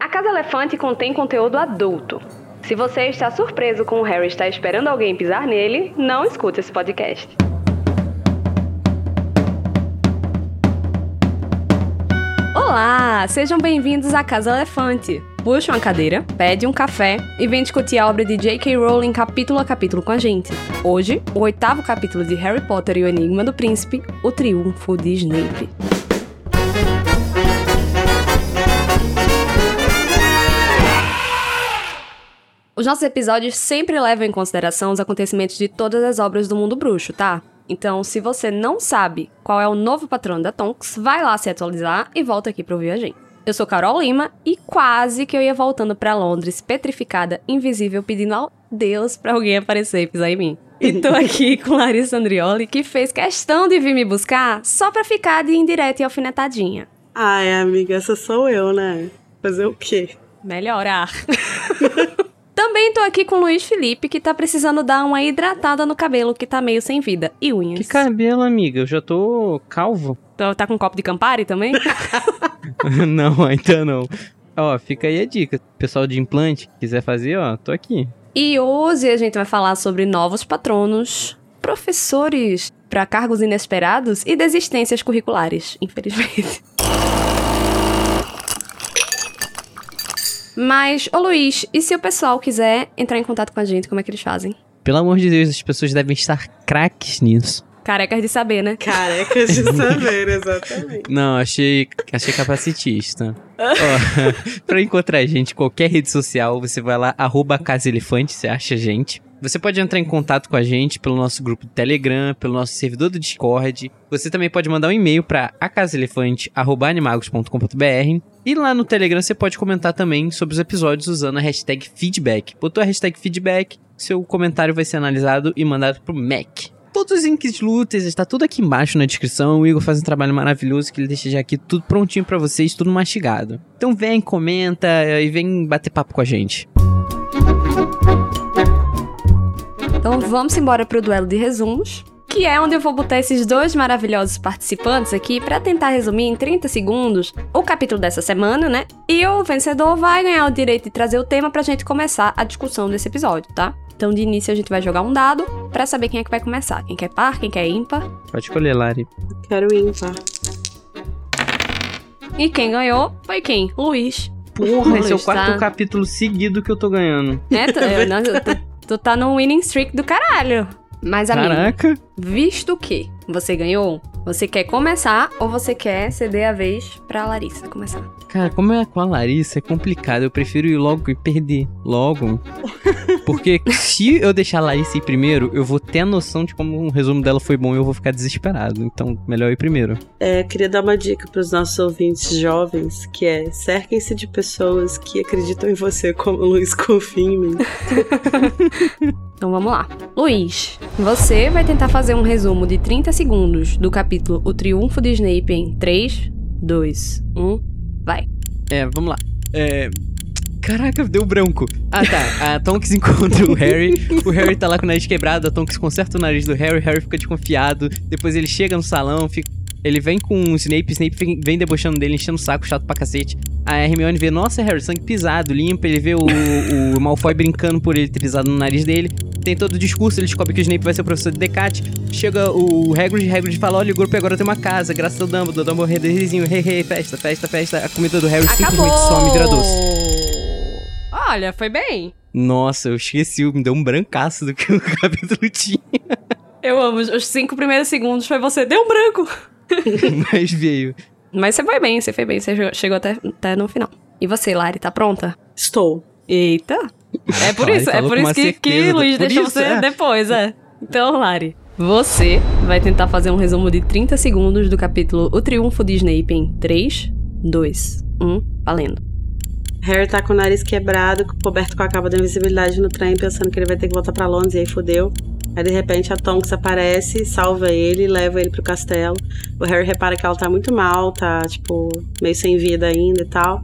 A Casa Elefante contém conteúdo adulto. Se você está surpreso com o Harry estar esperando alguém pisar nele, não escute esse podcast. Olá, sejam bem-vindos à Casa Elefante. Puxa uma cadeira, pede um café e vem discutir a obra de J.K. Rowling capítulo a capítulo com a gente. Hoje, o oitavo capítulo de Harry Potter e o Enigma do Príncipe, o Triunfo de Snape. Os nossos episódios sempre levam em consideração os acontecimentos de todas as obras do mundo bruxo, tá? Então, se você não sabe qual é o novo patrono da Tonks, vai lá se atualizar e volta aqui para ouvir a gente. Eu sou Carol Lima e quase que eu ia voltando para Londres, petrificada, invisível, pedindo ao Deus para alguém aparecer e pisar em mim. E tô aqui com Larissa Andrioli, que fez questão de vir me buscar só pra ficar de indireta e alfinetadinha. Ai, amiga, essa sou eu, né? Fazer o quê? Melhorar. Também tô aqui com o Luiz Felipe, que tá precisando dar uma hidratada no cabelo, que tá meio sem vida. E unhas. Que cabelo, amiga? Eu já tô calvo. Tá, tá com um copo de Campari também? não, ainda não. Ó, fica aí a dica. Pessoal de implante, quiser fazer, ó, tô aqui. E hoje a gente vai falar sobre novos patronos, professores para cargos inesperados e desistências curriculares, infelizmente. Mas, ô Luiz, e se o pessoal quiser entrar em contato com a gente, como é que eles fazem? Pelo amor de Deus, as pessoas devem estar craques nisso. Carecas de saber, né? Carecas de saber, exatamente. Não, achei, achei capacitista. Ó, pra encontrar a gente em qualquer rede social, você vai lá, arroba Casa Elefante, você acha a gente. Você pode entrar em contato com a gente pelo nosso grupo do Telegram, pelo nosso servidor do Discord. Você também pode mandar um e-mail para acasaelefante.animagos.com.br. E lá no Telegram você pode comentar também sobre os episódios usando a hashtag feedback. Botou a hashtag feedback, seu comentário vai ser analisado e mandado pro Mac. Todos os links lutas está tudo aqui embaixo na descrição. O Igor faz um trabalho maravilhoso que ele deixa já aqui tudo prontinho para vocês, tudo mastigado. Então vem, comenta e vem bater papo com a gente. Então vamos embora pro duelo de resumos, que é onde eu vou botar esses dois maravilhosos participantes aqui para tentar resumir em 30 segundos o capítulo dessa semana, né? E o vencedor vai ganhar o direito de trazer o tema pra gente começar a discussão desse episódio, tá? Então, de início, a gente vai jogar um dado para saber quem é que vai começar. Quem quer par, quem quer ímpar. Pode escolher, Lari. Quero ímpar. E quem ganhou foi quem? Luiz. Porra, esse é o Luiz, quarto tá? capítulo seguido que eu tô ganhando. É, tu, eu- não, tu, tu tá num winning streak do caralho. Mas, amigo, Caraca. visto que você ganhou, você quer começar ou você quer ceder a vez pra Larissa começar? Cara, como é com a Larissa, é complicado. Eu prefiro ir logo e perder. Logo. Porque se eu deixar a Larissa ir primeiro, eu vou ter a noção de como o resumo dela foi bom e eu vou ficar desesperado. Então, melhor ir primeiro. É, queria dar uma dica para os nossos ouvintes jovens, que é cerquem-se de pessoas que acreditam em você, como o Luiz confia em mim. Então vamos lá. Luiz, você vai tentar fazer um resumo de 30 segundos do capítulo O Triunfo de Snape em 3, 2, 1, vai. É, vamos lá. É. Caraca, deu branco. Ah, tá. A Tonks encontra o Harry. O Harry tá lá com o nariz quebrado. A Tonks conserta o nariz do Harry. O Harry fica desconfiado. Depois ele chega no salão. Fica... Ele vem com o Snape. Snape vem- vem debochando dele, enchendo o saco, chato pra cacete. A Hermione vê, nossa, Harry, sangue pisado, limpa. Ele vê o, o Malfoy brincando por ele ter pisado no nariz dele. Tem todo o discurso, ele descobre que o Snape vai ser o professor de Decate. Chega o Hagrid, Hagrid fala, olha, o grupo agora tem uma casa, graças ao Dumbledore. Dumbledore redezinho, hey, hey, festa, festa, festa. A comida do Harry simplesmente some e vira doce. Olha, foi bem. Nossa, eu esqueci, me deu um brancaço do que o capítulo tinha. Eu amo. Os cinco primeiros segundos foi você. Deu um branco. Mas veio. Mas você foi bem, você foi bem. Você chegou- até, até no final. E você, Lari, tá pronta? Estou. Eita. É por isso, é por isso que, que. Luiz Por deixou isso, você é. depois, é. Então, Lari, você vai tentar fazer um resumo de 30 segundos do capítulo O Triunfo de Snape em 3, 2, 1, valendo. Harry tá com o nariz quebrado, coberto com a capa da invisibilidade no trem, pensando que ele vai ter que voltar pra Londres, e aí fodeu. Aí de repente a Tonks aparece, salva ele, leva ele pro castelo. O Harry repara que ela tá muito mal, tá tipo meio sem vida ainda e tal.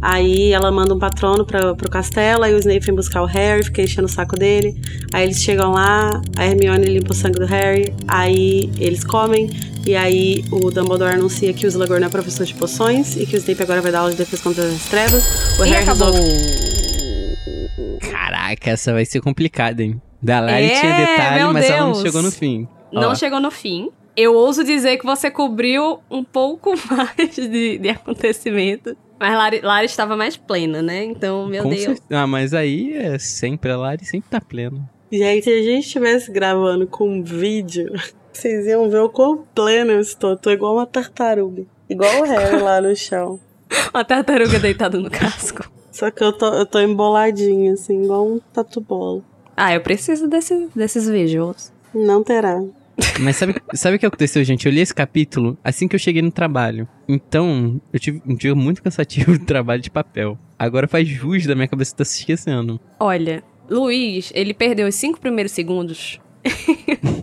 Aí ela manda um patrono pra, pro castelo, aí o Snape vem buscar o Harry, fica enchendo o saco dele. Aí eles chegam lá, a Hermione limpa o sangue do Harry, aí eles comem, e aí o Dumbledore anuncia que o Slughorn é professor de poções e que o Snape agora vai dar aula de defesa contra as trevas. O E Harry acabou. resolve... Caraca, essa vai ser complicada, hein? Da Lari É, tinha detalhe, mas ela não Deus. chegou no fim. Não Ó, chegou no fim. Eu ouso dizer que você cobriu um pouco mais de, de acontecimento. Mas Lari, Lari estava mais plena, né? Então, meu com Deus. cer- Ah, mas aí é sempre, a Lari sempre tá plena. Gente, se a gente estivesse gravando com um vídeo, vocês iam ver o quão pleno eu estou. Tô igual uma tartaruga. Igual o Harry lá no chão. Uma tartaruga deitada no casco. Só que eu tô, eu tô emboladinha, assim, igual um tatu-bola. Ah, eu preciso desse, desses visuals. Não terá. Mas sabe, sabe o que aconteceu, gente? Eu li esse capítulo assim que eu cheguei no trabalho. Então, eu tive um dia muito cansativo de trabalho de papel. Agora faz jus da minha cabeça tá se esquecendo. Olha, Luiz, ele perdeu os cinco primeiros segundos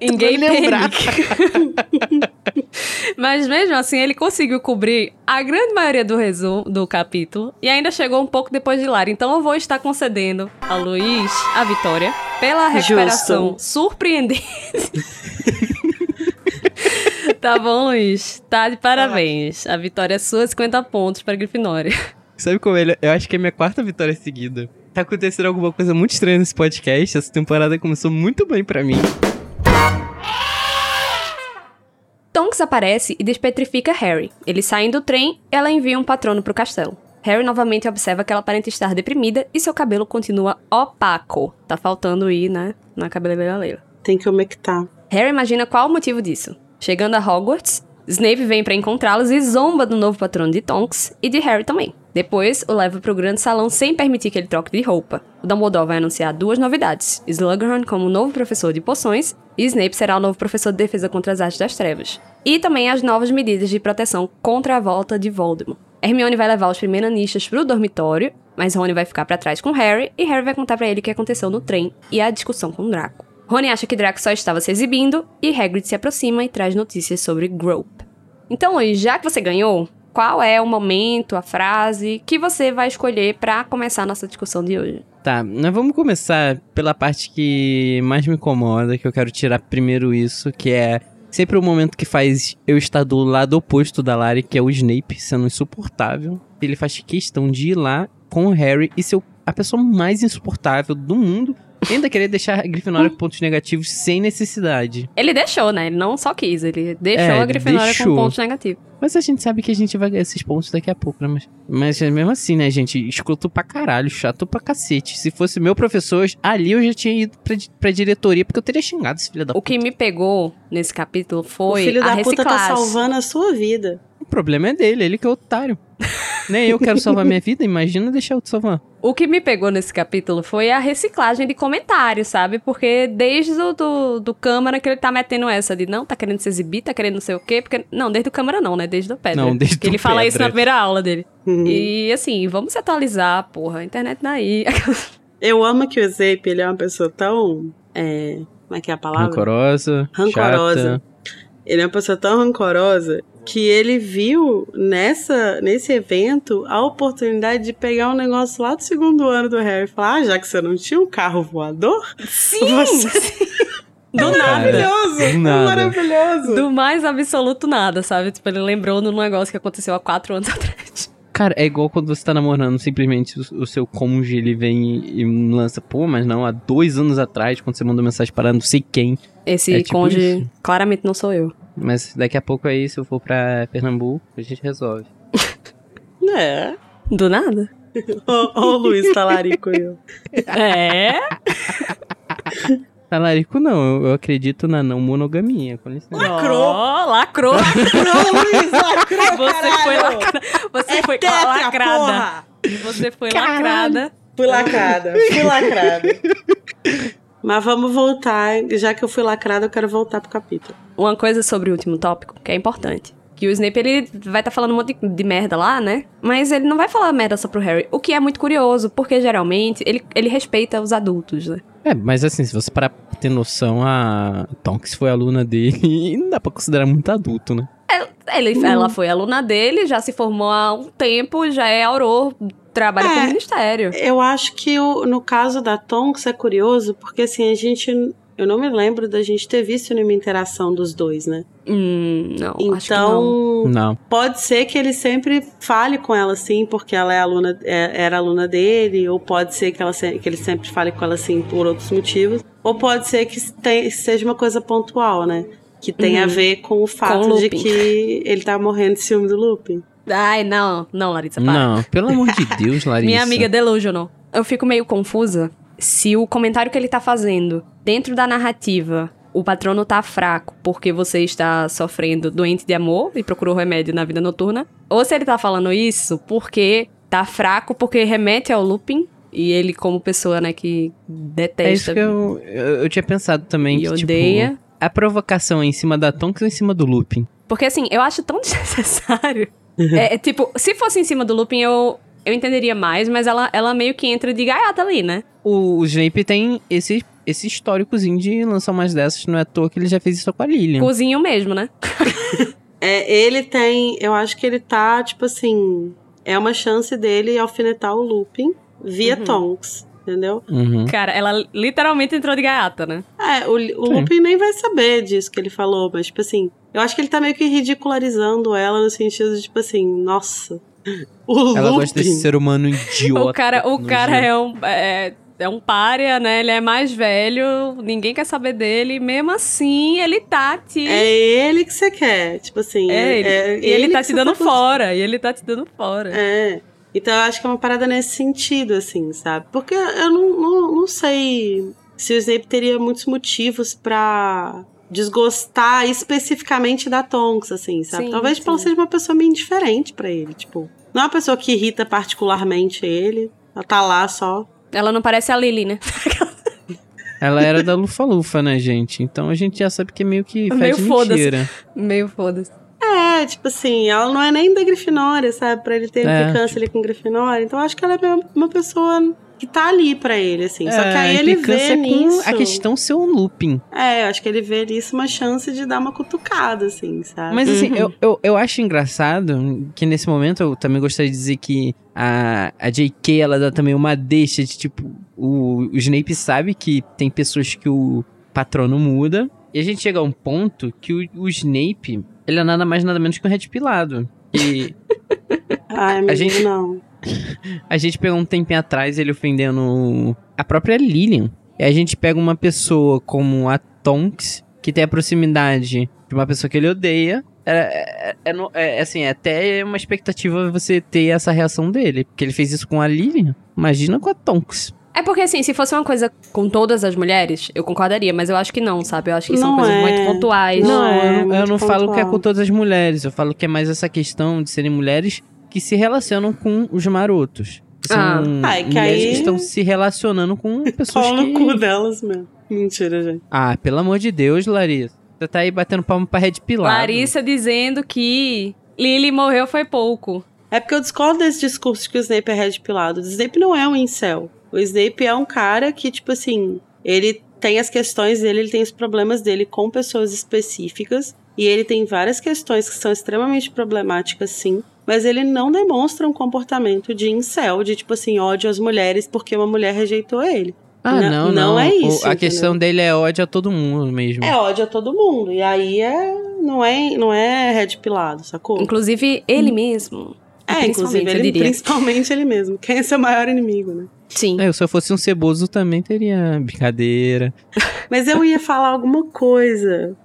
em gameplay. Mas mesmo assim, ele conseguiu cobrir a grande maioria do resumo do capítulo e ainda chegou um pouco depois de Lara. Então eu vou estar concedendo a Luiz a vitória pela recuperação Justo. surpreendente. tá bom, Luiz? Tá de parabéns. A vitória é sua, 50 pontos para Grifinória. Sabe como ele? Eu acho que é minha quarta vitória seguida. Tá acontecendo alguma coisa muito estranha nesse podcast. Essa temporada começou muito bem pra mim. Tonks aparece e despetrifica Harry. Eles saem do trem e ela envia um patrono pro castelo. Harry novamente observa que ela aparenta estar deprimida e seu cabelo continua opaco. Tá faltando ir, né, na cabeleireira Leila. Tem que umectar. Harry imagina qual o motivo disso. Chegando a Hogwarts, Snape vem pra encontrá-los e zomba do novo patrono de Tonks e de Harry também. Depois, o leva pro grande salão sem permitir que ele troque de roupa. O Dumbledore vai anunciar duas novidades. Slughorn como novo professor de poções e Snape será o novo professor de defesa contra as artes das trevas. E também as novas medidas de proteção contra a volta de Voldemort. Hermione vai levar os primeiranistas pro dormitório, mas Rony vai ficar pra trás com Harry e Harry vai contar pra ele o que aconteceu no trem e a discussão com Draco. Rony acha que Draco só estava se exibindo e Hagrid se aproxima e traz notícias sobre Grope. Então, Luiz, já que você ganhou, qual é o momento, a frase que você vai escolher pra começar a nossa discussão de hoje? Tá, nós vamos começar pela parte que mais me incomoda, que eu quero tirar primeiro isso, que é sempre o momento que faz eu estar do lado oposto da Lari, que é o Snape sendo insuportável. Ele faz questão de ir lá com o Harry e ser a pessoa mais insuportável do mundo. Ainda querer deixar a Grifinória com pontos negativos sem necessidade. Ele deixou, né? Ele não só quis, ele deixou É, a Grifinória deixou. com pontos negativos. Mas a gente sabe que a gente vai ganhar esses pontos daqui a pouco, né? Mas, mas é mesmo assim, né, gente? Escroto pra caralho, chato pra cacete. Se fosse meu professor, ali eu já tinha ido pra, pra diretoria, porque eu teria xingado esse filho da O que me pegou nesse capítulo foi o filho a da puta tá salvando a sua vida. O problema é dele, ele que é otário. Nem eu quero salvar minha vida, imagina deixar eu te salvar. O que me pegou nesse capítulo foi a reciclagem de comentários, sabe? Porque desde o do, do Câmara que ele tá metendo essa de não, tá querendo se exibir, tá querendo não sei o quê. Porque, não, desde o Câmara não, né? Desde o Pedra. Não, desde que ele fala isso na primeira aula dele. Uhum. E assim, vamos se atualizar, porra. A internet daí. Eu amo que o Snape, ele é uma pessoa tão... É, como é que é a palavra? Rancorosa, Rancorosa. chata. Ele é uma pessoa tão rancorosa que ele viu nessa, nesse evento a oportunidade de pegar um negócio lá do segundo ano do Harry e falar: ah, já que você não tinha um carro voador, Sim! Você- Do nada. maravilhoso! do nada. Maravilhoso! Do mais absoluto nada, sabe? Tipo, ele lembrou num negócio que aconteceu há quatro anos atrás. Cara, é igual quando você tá namorando, simplesmente o, o seu cônjuge ele vem e, e lança, pô, mas não, há dois anos atrás, quando você mandou mensagem para não sei quem. Esse É tipo conge isso. claramente não sou eu. Mas daqui a pouco aí, se eu for pra Pernambuco, a gente resolve. É. Do nada? Ó, o Luiz Talarico aí. ó. É? Talarico não, eu, eu acredito na não monogamia, com licença. Lacrou. Ó, lacrou. Não, Luiz, lacrou, Você foi caralho. lacrada. Você É foi tetra, lacrada. porra. Você foi Caralho. lacrada. Fui lacrada, fui lacrada. Mas vamos voltar, já que eu fui lacrada, eu quero voltar pro capítulo. Uma coisa sobre o último tópico, que é importante. Que o Snape, ele vai estar falando um monte de, de merda lá, né? Mas ele não vai falar merda só pro Harry. O que é muito curioso, porque geralmente ele, ele respeita os adultos, né? É, mas assim, se você parar pra ter noção, a Tonks foi aluna dele e não dá pra considerar muito adulto, né? Ele, Ela foi aluna dele, já se formou há um tempo, já é auror, trabalha É. com o ministério. Eu acho que o- no caso da Tonks é curioso, porque assim, a gente. Eu não me lembro da gente ter visto nenhuma interação dos dois, né? Hum, não, acho que não. Então, Não. pode ser que ele sempre fale com ela assim, porque ela é aluna, é- era aluna dele, ou pode ser que, ela, se- que ele sempre fale com ela assim por outros motivos, ou pode ser que tem- seja uma coisa pontual, né? Que tem a Uhum. ver com o fato o de que ele tá morrendo de ciúme do Lupin. Ai, não, não, Larissa, para. Não, pelo amor de Deus, Larissa. Minha amiga delusional. Eu fico meio confusa se o comentário que ele tá fazendo dentro da narrativa, o patrono tá fraco porque você está sofrendo doente de amor e procurou remédio na vida noturna, ou se ele tá falando isso porque tá fraco porque remete ao Lupin e ele como pessoa, né, que detesta É isso que eu, eu, eu tinha pensado também. e que, tipo, odeia. A provocação é em cima da Tonks ou em cima do Lupin? Porque assim, eu acho tão desnecessário. é, é, tipo, se fosse em cima do Lupin, eu, eu entenderia mais, mas ela, ela meio que entra de gaiata ali, né? O, o Snape tem esse, esse históricozinho de lançar umas dessas, não é à toa que ele já fez isso com a Lilian. Cozinho mesmo, né? É, ele tem. Eu acho que ele tá, tipo assim. É uma chance dele alfinetar o Lupin via Uhum. Tonks, entendeu? Uhum. Cara, ela literalmente entrou de gaiata, né? É, o, o. Lupin nem vai saber disso que ele falou, mas, tipo assim, eu acho que ele tá meio que ridicularizando ela no sentido de, tipo assim, nossa. O Ela Lupin. gosta desse ser humano idiota. o cara, o cara é um. É, é um párea, né? Ele é mais velho, ninguém quer saber dele. Mesmo assim, ele tá te. É ele que você quer, tipo assim. É, ele, é e ele tá que te dando tá fora. E ele tá te dando fora. É. Então eu acho que é uma parada nesse sentido, assim, sabe? Porque eu não, não, não sei se o Snape teria muitos motivos pra desgostar especificamente da Tonks, assim, sabe? Sim, Talvez tipo, ela sim. seja uma pessoa meio indiferente pra ele, tipo. Não é uma pessoa que irrita particularmente ele. Ela tá lá só. Ela não parece a Lily, né? Ela era da Lufa-Lufa, né, gente? Então a gente já sabe que é meio que faz Meio foda-se. mentira. Meio foda-se. É, tipo assim, ela não é nem da Grifinória, sabe? Pra ele ter É, implicância ali com Grifinória. Então acho que ela é uma- pessoa que tá ali pra ele, assim. Só que É, aí a ele vê nisso. a questão ser um looping. É, eu acho que ele vê nisso uma chance de dar uma cutucada, assim, sabe? Mas assim, Uhum. eu, eu, eu acho engraçado que nesse momento eu também gostaria de dizer que a, a JK ela dá também uma deixa de tipo, o, o Snape sabe que tem pessoas que o patrono muda. E a gente chega a um ponto que o, o Snape, ele é nada mais nada menos que um red pilado. E Ai, amigo, gente- não. a gente pegou um tempinho atrás ele ofendendo a própria Lilian. E a gente pega uma pessoa como a Tonks, que tem a proximidade de uma pessoa que ele odeia. É, é- é no- é- assim, é até uma expectativa você ter essa reação dele. Porque ele fez isso com a Lilian. Imagina com a Tonks. É porque, assim, se fosse uma coisa com todas as mulheres, eu concordaria, mas eu acho que não, sabe? Eu acho que são Não coisas é. muito pontuais. Não, Não, é eu não, eu não falo que é com todas as mulheres. Eu falo que é mais essa questão de serem mulheres que se relacionam com os marotos. São Ah. Ah, é que mulheres aí- que estão se relacionando com pessoas Pau que... no cu delas mesmo. Mentira, gente. Ah, pelo amor de Deus, Larissa. Você tá aí batendo palma pra Red Pilar. Larissa dizendo que Lily morreu foi pouco. É porque eu discordo desse discurso de que o Snape é red pilado. O Snape não é um incel. O Snape é um cara que, tipo assim, ele tem as questões dele, ele tem os problemas dele com pessoas específicas. E ele tem várias questões que são extremamente problemáticas, sim. Mas ele não demonstra um comportamento de incel, de tipo assim, ódio às mulheres porque uma mulher rejeitou ele. Ah, Não- não, não não. é O- isso, a entendeu? questão dele é ódio a todo mundo mesmo. É ódio a todo mundo. E aí é. Não é, não é red pilado, sacou? Inclusive, ele mesmo. É, inclusive ele, diria. principalmente ele mesmo. Quem é seu maior inimigo, né? Sim. É, se eu fosse um ceboso também teria brincadeira. Mas eu ia falar alguma coisa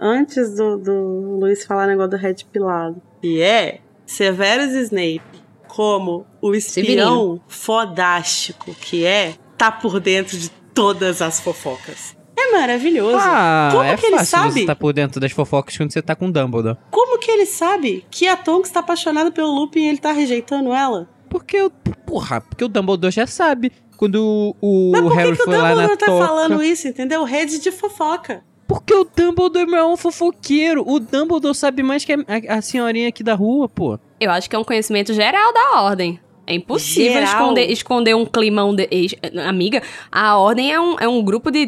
antes do, do Luiz falar negócio do Red Pilado. E é Severus Snape, como o espião fodástico que é, tá por dentro de todas as fofocas. É maravilhoso. Ah, Como é que ele sabe? você tá por dentro das fofocas quando você tá com o Dumbledore. Como que ele sabe que a Tonks tá apaixonada pelo Lupin e ele tá rejeitando ela? Porque o. Porra, porque o Dumbledore já sabe. Quando o, Mas por Harry que, que o Dumbledore tá toca. falando isso, entendeu? Rede de fofoca. Porque o Dumbledore é um fofoqueiro. O Dumbledore sabe mais que a, a- a senhorinha aqui da rua, pô. Eu acho que é um conhecimento geral da ordem. É impossível esconder, esconder um climão de. ex- Amiga, a ordem é um, é um grupo de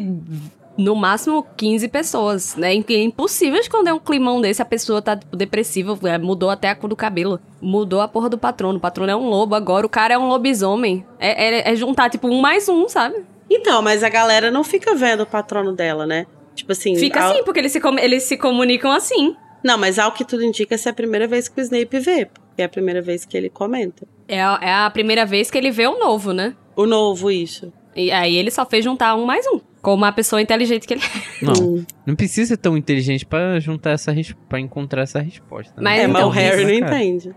no máximo 15 pessoas, né? É impossível esconder um climão desse, a pessoa tá tipo, depressiva, é, mudou até a cor do cabelo, mudou a porra do patrono, o patrono é um lobo agora, o cara é um lobisomem. É, é, é juntar, tipo, um mais um, sabe? Então, mas a galera não fica vendo o patrono dela, né? Tipo assim. Fica ao... assim, porque eles se, eles se comunicam assim. Não, mas ao que tudo indica, essa é a primeira vez que o Snape vê, porque é a primeira vez que ele comenta. É a, é a primeira vez que ele vê o novo, né? O novo, isso. E aí ele só fez juntar um mais um. Como uma pessoa inteligente que ele é. Não, hum. não precisa ser tão inteligente para juntar essa para encontrar essa resposta. Né? Mas, é, então, mas o Harry não entende.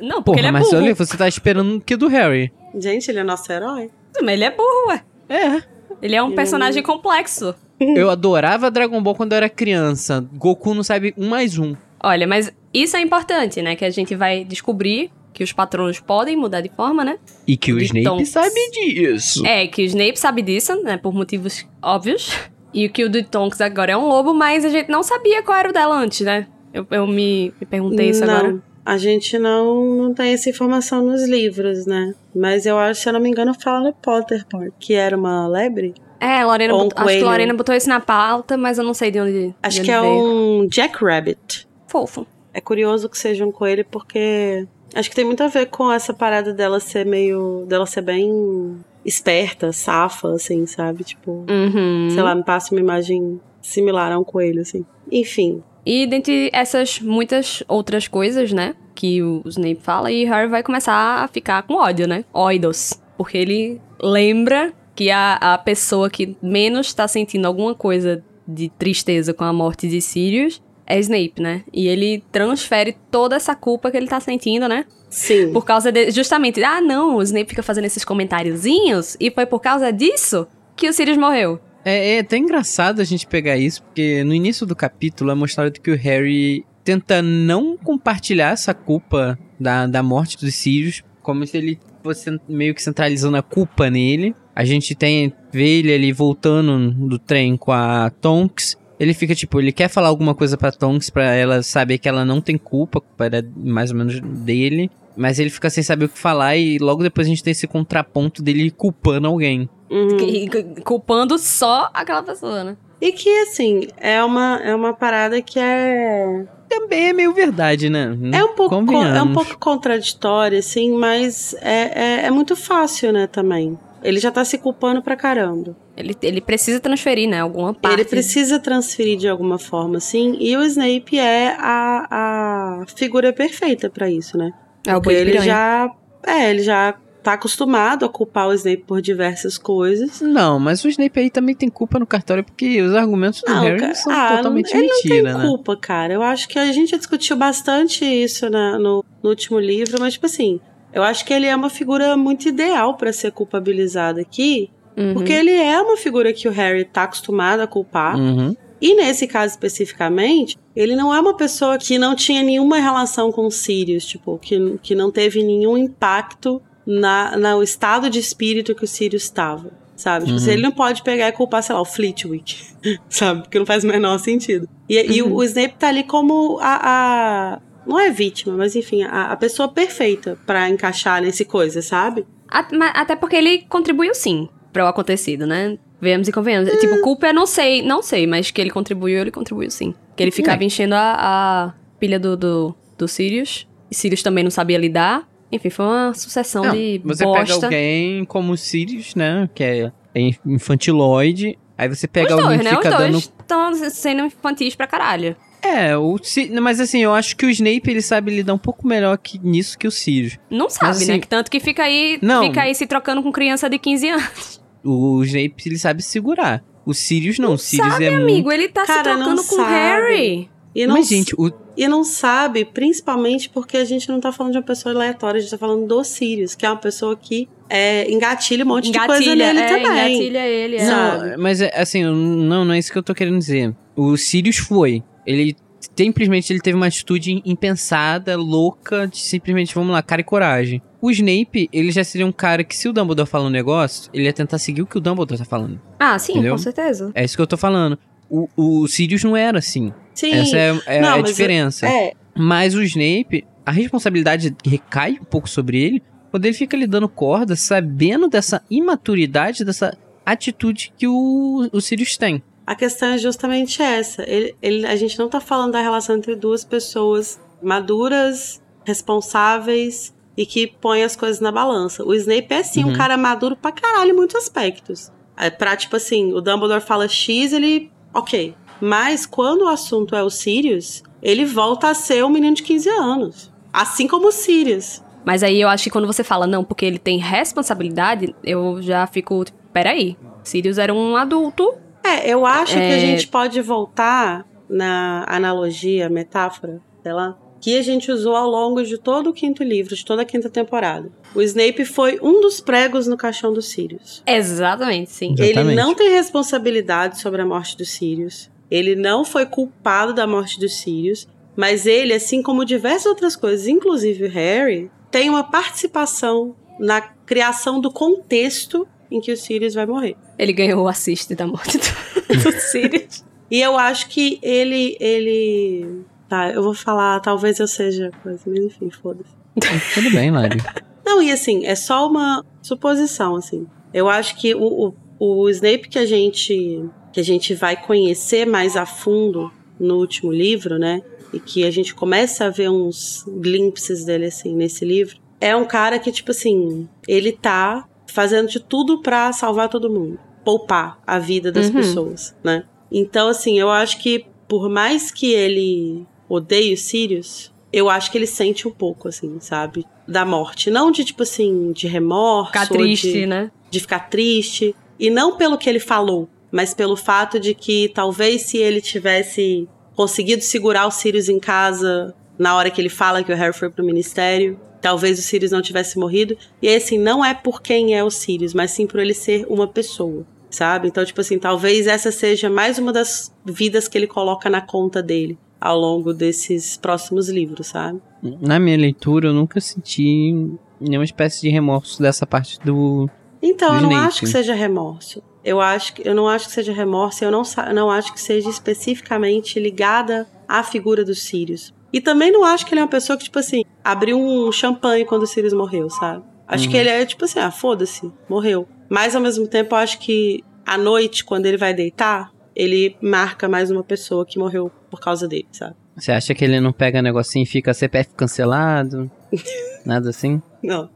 Não, porque Porra, ele é mas burro. olha, você tá esperando o que do Harry? Gente, ele é nosso herói. Mas ele é burro, ué. É. Ele é um ele personagem é... complexo. Eu adorava Dragon Ball quando eu era criança. Goku não sabe um mais um. Olha, mas isso é importante, né? Que a gente vai descobrir que os patronos podem mudar de forma, né? E que o, o Snape Tonks. sabe disso. É, que o Snape sabe disso, né? Por motivos óbvios. E que o do Tonks agora é um lobo, mas a gente não sabia qual era o dela antes, né? Eu, eu me, me perguntei isso não, agora. A gente não, não tem essa informação nos livros, né? Mas eu acho, se eu não me engano, fala no Pottermore, que era uma lebre. É, Lorena um acho que Lorena botou isso na pauta, mas eu não sei de onde. Acho de onde que é veio. um Jackrabbit. Fofo. É curioso que seja um coelho porque acho que tem muito a ver com essa parada dela ser meio. dela ser bem esperta, safa, assim, sabe? Tipo, uhum. sei lá, me passa uma imagem similar a um coelho, assim. Enfim. E dentre essas muitas outras coisas, né? Que o Snape fala, e Harry vai começar a ficar com ódio, né? Oidos. Porque ele lembra que a, a pessoa que menos está sentindo alguma coisa de tristeza com a morte de Sirius é Snape, né? E ele transfere toda essa culpa que ele tá sentindo, né? Sim. Por causa de. Justamente, ah, não, o Snape fica fazendo esses comentáriozinhos e foi por causa disso que o Sirius morreu. É, é até engraçado a gente pegar isso, porque no início do capítulo é mostrado que o Harry tenta não compartilhar essa culpa da, da morte dos Sirius, como se ele fosse meio que centralizando a culpa nele. A gente tem vê ele ali voltando do trem com a Tonks. Ele fica tipo, ele quer falar alguma coisa pra Tonks pra ela saber que ela não tem culpa, a culpa era mais ou menos dele. Mas ele fica sem saber o que falar e logo depois a gente tem esse contraponto dele culpando alguém. Uhum. Culpando só aquela pessoa, né? E que, assim, é uma, é uma parada que é. Também é meio verdade, né? É um pouco, é um pouco contraditório, assim, mas é, é, é muito fácil, né, também. Ele já tá se culpando pra caramba. Ele, ele precisa transferir, né? Alguma parte. Ele precisa transferir de alguma forma, sim. E o Snape é a, a figura perfeita para isso, né? É o Porque ele já. É, ele já tá acostumado a culpar o Snape por diversas coisas. Não, mas o Snape aí também tem culpa no cartório, porque os argumentos do não, Harry são ah, totalmente ele mentira, ele não tem né? culpa, cara. Eu acho que a gente já discutiu bastante isso na, no, no último livro, mas, tipo assim, eu acho que ele é uma figura muito ideal para ser culpabilizado aqui, uhum. porque ele é uma figura que o Harry tá acostumado a culpar. Uhum. E nesse caso especificamente, ele não é uma pessoa que não tinha nenhuma relação com Sirius, tipo, que, que não teve nenhum impacto na, no estado de espírito que o Sirius estava. Sabe? Tipo, uhum. ele não pode pegar e culpar, sei lá, o Fleetwick, sabe? Porque não faz o menor sentido. E, uhum. e o, o, Snape tá ali como a, a não é vítima, mas enfim, a, a pessoa perfeita para encaixar nesse coisa, sabe? Até porque ele contribuiu sim para o acontecido, né? Vemos e convenhamos. Tipo, hum. culpa eu não sei, não sei, mas que ele contribuiu, ele contribuiu sim. Que ele ficava é. enchendo a, a, pilha do, do, do Sirius. E Sirius também não sabia lidar. Enfim, foi uma sucessão não, de você bosta. pega alguém como Sirius, né? Que é, é infantiloide. Aí você pega Os alguém dois, que né? fica Os dando... estão sendo infantis pra caralho. É, o, mas assim, eu acho que o Snape ele sabe lidar um pouco melhor que, nisso que o Sirius. Não sabe, mas, assim, né? Que tanto que fica aí, não, fica aí se trocando com criança de 15 anos. O Snape ele sabe segurar. O Sirius não. não o Sirius sabe, é amigo, muito... ele tá Cara, se trocando com o Harry. E não, mas, gente, o... e não sabe, principalmente porque a gente não tá falando de uma pessoa aleatória, a gente tá falando do Sirius, que é uma pessoa que é, engatilha um monte engatilha, de coisa nele é, também. Engatilha ele, é. Não, mas é, assim, não, não é isso que eu tô querendo dizer. O Sirius foi. Ele simplesmente ele teve uma atitude impensada, louca, de simplesmente, vamos lá, cara e coragem. O Snape, ele já seria um cara que se o Dumbledore fala um negócio, ele ia tentar seguir o que o Dumbledore tá falando. Ah, sim, entendeu? com certeza. É isso que eu tô falando. O, o Sirius não era assim. Sim. Essa é, é não, a diferença. É. Mas o Snape, a responsabilidade recai um pouco sobre ele quando ele fica lhe dando corda, sabendo dessa imaturidade, dessa atitude que o, o Sirius tem. A questão é justamente essa. Ele, ele, a gente não tá falando da relação entre duas pessoas maduras, responsáveis e que põem as coisas na balança. O Snape é sim uhum. um cara maduro pra caralho em muitos aspectos. É pra, tipo assim, o Dumbledore fala X, ele. Ok. Mas quando o assunto é o Sirius, ele volta a ser um menino de 15 anos. Assim como o Sirius. Mas aí eu acho que quando você fala não, porque ele tem responsabilidade, eu já fico, tipo, peraí. Sirius era um adulto. É, eu acho é... que a é. gente pode voltar na analogia, metáfora, sei lá, que a gente usou ao longo de todo o quinto livro, de toda a quinta temporada. O Snape foi um dos pregos no caixão dos Sirius. Exatamente, sim. Exatamente. Ele não tem responsabilidade sobre a morte dos Sirius. Ele não foi culpado da morte dos Sirius. Mas ele, assim como diversas outras coisas, inclusive o Harry, tem uma participação na criação do contexto em que o Sirius vai morrer. Ele ganhou o assist da morte do, do Sirius. e eu acho que ele, ele Tá, eu vou falar, talvez eu seja coisa, mas enfim, foda-se. Tudo bem, Lari. Não, e assim, é só uma suposição, assim. Eu acho que o, o, o Snape que a gente que a gente vai conhecer mais a fundo no último livro, né? E que a gente começa a ver uns glimpses dele assim nesse livro. É um cara que tipo assim, ele tá fazendo de tudo para salvar todo mundo, poupar a vida das uhum. pessoas, né? Então assim, eu acho que por mais que ele odeio Sirius, eu acho que ele sente um pouco, assim, sabe? Da morte. Não de, tipo assim, de remorso. Ficar triste, de, né? De ficar triste. E não pelo que ele falou, mas pelo fato de que talvez se ele tivesse conseguido segurar o Sirius em casa na hora que ele fala que o Harry foi pro ministério, talvez o Sirius não tivesse morrido. E aí, assim, não é por quem é o Sirius, mas sim por ele ser uma pessoa, sabe? Então, tipo assim, talvez essa seja mais uma das vidas que ele coloca na conta dele ao longo desses próximos livros, sabe? Na minha leitura, eu nunca senti nenhuma espécie de remorso dessa parte do. Então, do eu não acho que seja remorso. Eu acho que eu não acho que seja remorso, eu não, não acho que seja especificamente ligada à figura do Sirius. E também não acho que ele é uma pessoa que, tipo assim, abriu um champanhe quando o Sirius morreu, sabe? Acho uhum. que ele é tipo assim, ah, foda-se, morreu. Mas ao mesmo tempo, eu acho que à noite, quando ele vai deitar, ele marca mais uma pessoa que morreu por causa dele, sabe? Você acha que ele não pega negocinho e fica CPF cancelado? Nada assim? Não.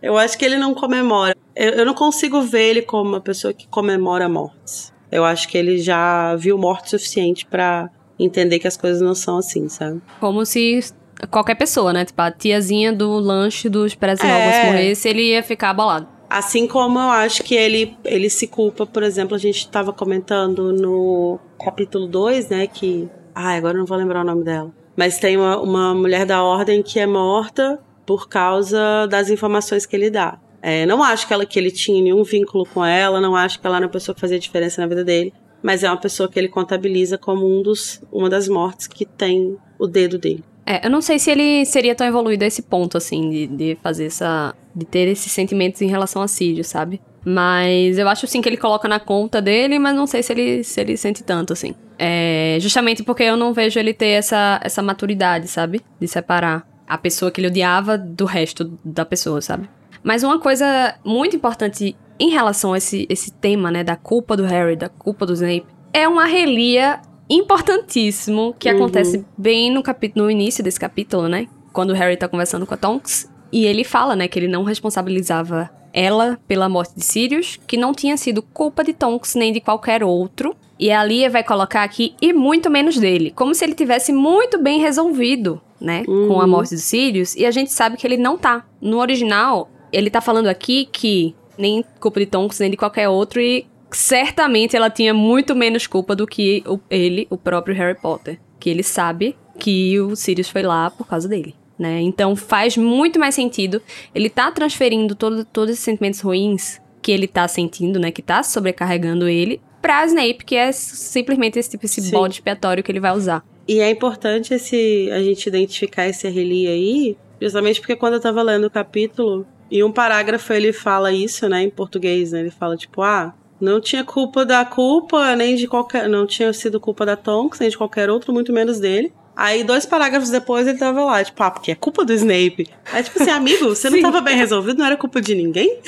Eu acho que ele não comemora. Eu, eu não consigo ver ele como uma pessoa que comemora mortes. Eu acho que ele já viu morte o suficiente para entender que as coisas não são assim, sabe? Como se qualquer pessoa, né? Tipo, a tiazinha do lanche dos Presidentes é. morresse, ele ia ficar abalado. Assim como eu acho que ele, ele se culpa, por exemplo, a gente estava comentando no capítulo 2, né, que... Ai, agora eu não vou lembrar o nome dela. Mas tem uma, uma mulher da ordem que é morta por causa das informações que ele dá. É, não acho que, ela, que ele tinha nenhum vínculo com ela, não acho que ela era uma pessoa que fazia diferença na vida dele, mas é uma pessoa que ele contabiliza como um dos, uma das mortes que tem o dedo dele. É, eu não sei se ele seria tão evoluído a esse ponto, assim, de, de fazer essa. de ter esses sentimentos em relação a Sirius, sabe? Mas eu acho sim que ele coloca na conta dele, mas não sei se ele, se ele sente tanto, assim. É, justamente porque eu não vejo ele ter essa, essa maturidade, sabe? De separar a pessoa que ele odiava do resto da pessoa, sabe? Mas uma coisa muito importante em relação a esse, esse tema, né, da culpa do Harry, da culpa do Snape, é uma relia importantíssimo que uhum. acontece bem no capítulo, no início desse capítulo, né? Quando o Harry tá conversando com a Tonks. E ele fala, né, que ele não responsabilizava ela pela morte de Sirius, que não tinha sido culpa de Tonks nem de qualquer outro. E a Lia vai colocar aqui, e muito menos dele. Como se ele tivesse muito bem resolvido, né, uhum. com a uhum. morte de Sirius. E a gente sabe que ele não tá. No original, ele tá falando aqui que nem culpa de Tonks nem de qualquer outro. E certamente ela tinha muito menos culpa do que o, ele, o próprio Harry Potter. Que ele sabe que o Sirius foi lá por causa dele. Né? Então faz muito mais sentido. Ele tá transferindo todo, todos esses sentimentos ruins que ele tá sentindo, né? Que tá sobrecarregando ele, pra Snape, que é simplesmente esse tipo, esse Sim. bode expiatório que ele vai usar. E é importante esse, a gente identificar esse reli aí, justamente porque quando eu tava lendo o capítulo, em um parágrafo ele fala isso, né, em português, né? Ele fala, tipo, ah, não tinha culpa da culpa, nem de qualquer. Não tinha sido culpa da Tonks, nem de qualquer outro, muito menos dele. Aí, dois parágrafos depois, ele tava lá, tipo, ah, porque é culpa do Snape. Aí, tipo assim, amigo, você não tava bem resolvido, não era culpa de ninguém?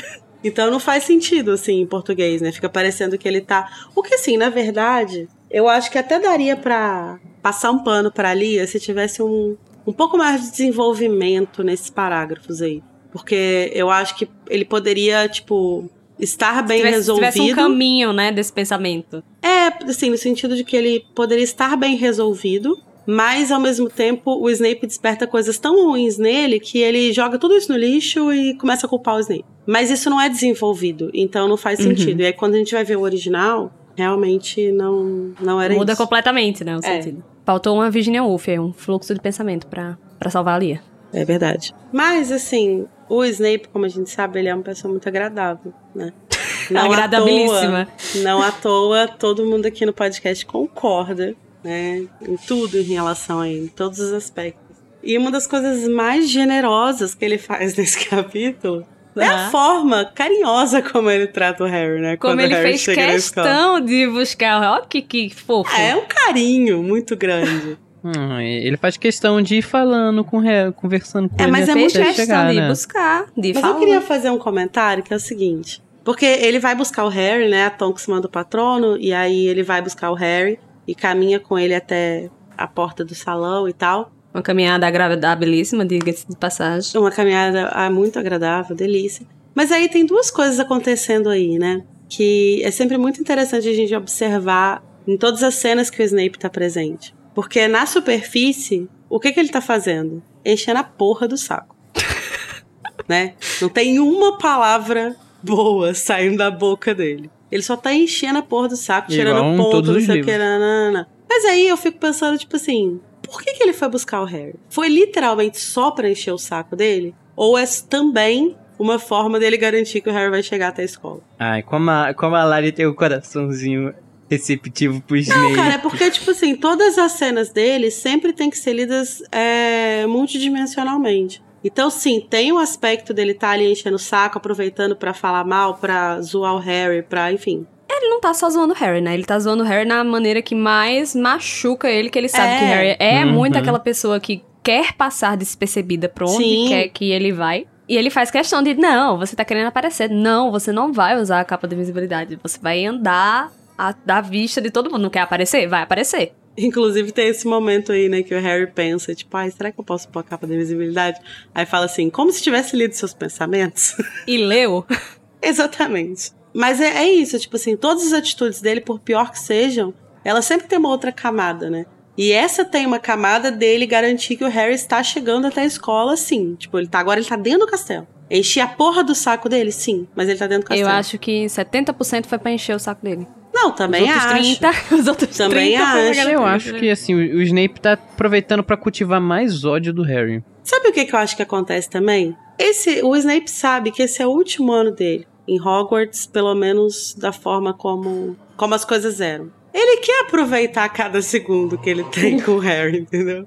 Então não faz sentido, assim, em português, né? Fica parecendo que ele tá. O que, assim, na verdade, eu acho que até daria pra passar um pano pra Lia se tivesse um, um pouco mais de desenvolvimento nesses parágrafos aí. Porque eu acho que ele poderia, tipo, estar bem se tivesse, resolvido. Se tivesse um caminho, né, desse pensamento. É, assim, no sentido de que ele poderia estar bem resolvido, mas ao mesmo tempo o Snape desperta coisas tão ruins nele que ele joga tudo isso no lixo e começa a culpar o Snape. Mas isso não é desenvolvido, então não faz Uhum. sentido. E aí quando a gente vai ver o original, realmente não, não era Muda isso. completamente, né, o É. sentido. Faltou uma Virginia Woolf, um fluxo de pensamento pra salvar a Lia. É verdade. Mas, assim, o Snape, como a gente sabe, ele é uma pessoa muito agradável, né? à Agradabilíssima. toa- não à toa, todo mundo aqui no podcast concorda, né? Em tudo em relação a ele, em todos os aspectos. E uma das coisas mais generosas que ele faz nesse capítulo é a Ah. forma carinhosa como ele trata o Harry, né? Como Quando ele o fez questão de buscar. Ó, que, que fofo. Ah, é um carinho muito grande. Hum, ele faz questão de ir falando com o Harry, conversando com É, ele mas é até muito questão chegar, de né? buscar, de Mas falar. eu queria fazer um comentário que é o seguinte. Porque ele vai buscar o Harry, né? A Tonks manda o patrono, e aí ele vai buscar o Harry e caminha com ele até a porta do salão e tal. Uma caminhada agradabilíssima, diga-se de passagem. Uma caminhada ah, muito agradável, delícia. Mas aí tem duas coisas acontecendo aí, né? Que é sempre muito interessante a gente observar em todas as cenas que o Snape tá presente. Porque na superfície, o que, que ele tá fazendo? Enchendo a porra do saco. né? Não tem uma palavra boa saindo da boca dele. Ele só tá enchendo a porra do saco, tirando em ponto, não sei o que. nanana. Mas aí eu fico pensando, tipo assim, por que, que ele foi buscar o Harry? Foi literalmente só pra encher o saco dele? Ou é também uma forma dele garantir que o Harry vai chegar até a escola? Ai, como a, como a Lari tem o coraçãozinho receptivo pro Snape. Não, cara, é porque, tipo assim, todas as cenas dele sempre tem que ser lidas é, multidimensionalmente. Então, sim, tem o aspecto dele estar ali enchendo o saco, aproveitando pra falar mal, pra zoar o Harry, pra, enfim. Ele não tá só zoando o Harry, né? Ele tá zoando o Harry na maneira que mais machuca ele, que ele sabe É. que o Harry é Uhum. muito aquela pessoa que quer passar despercebida pra onde Sim. quer que ele vai. E ele faz questão de, não, você tá querendo aparecer. Não, você não vai usar a capa de invisibilidade. Você vai andar a, da vista de todo mundo. Não quer aparecer? Vai aparecer. Inclusive tem esse momento aí, né, que o Harry pensa, tipo, ai, será que eu posso pôr a capa da invisibilidade? Aí fala assim, como se tivesse lido seus pensamentos. E leu. Exatamente. Mas é, é isso, tipo assim, todas as atitudes dele, por pior que sejam, ela sempre tem uma outra camada, né? E essa tem uma camada dele garantir que o Harry está chegando até a escola, sim. Tipo, ele tá agora ele tá dentro do castelo. Enchi a porra do saco dele, sim, mas ele tá dentro do castelo. Eu acho que 70% foi pra encher o saco dele. Não, também os outros acho. 30, os outros Também 30 foi pra acho. galera Eu acho que, assim, o, Snape tá aproveitando pra cultivar mais ódio do Harry. Sabe o que, que eu acho que acontece também? Esse, o Snape sabe que esse é o último ano dele em Hogwarts, pelo menos da forma como, como as coisas eram. Ele quer aproveitar cada segundo que ele tem com o Harry, entendeu?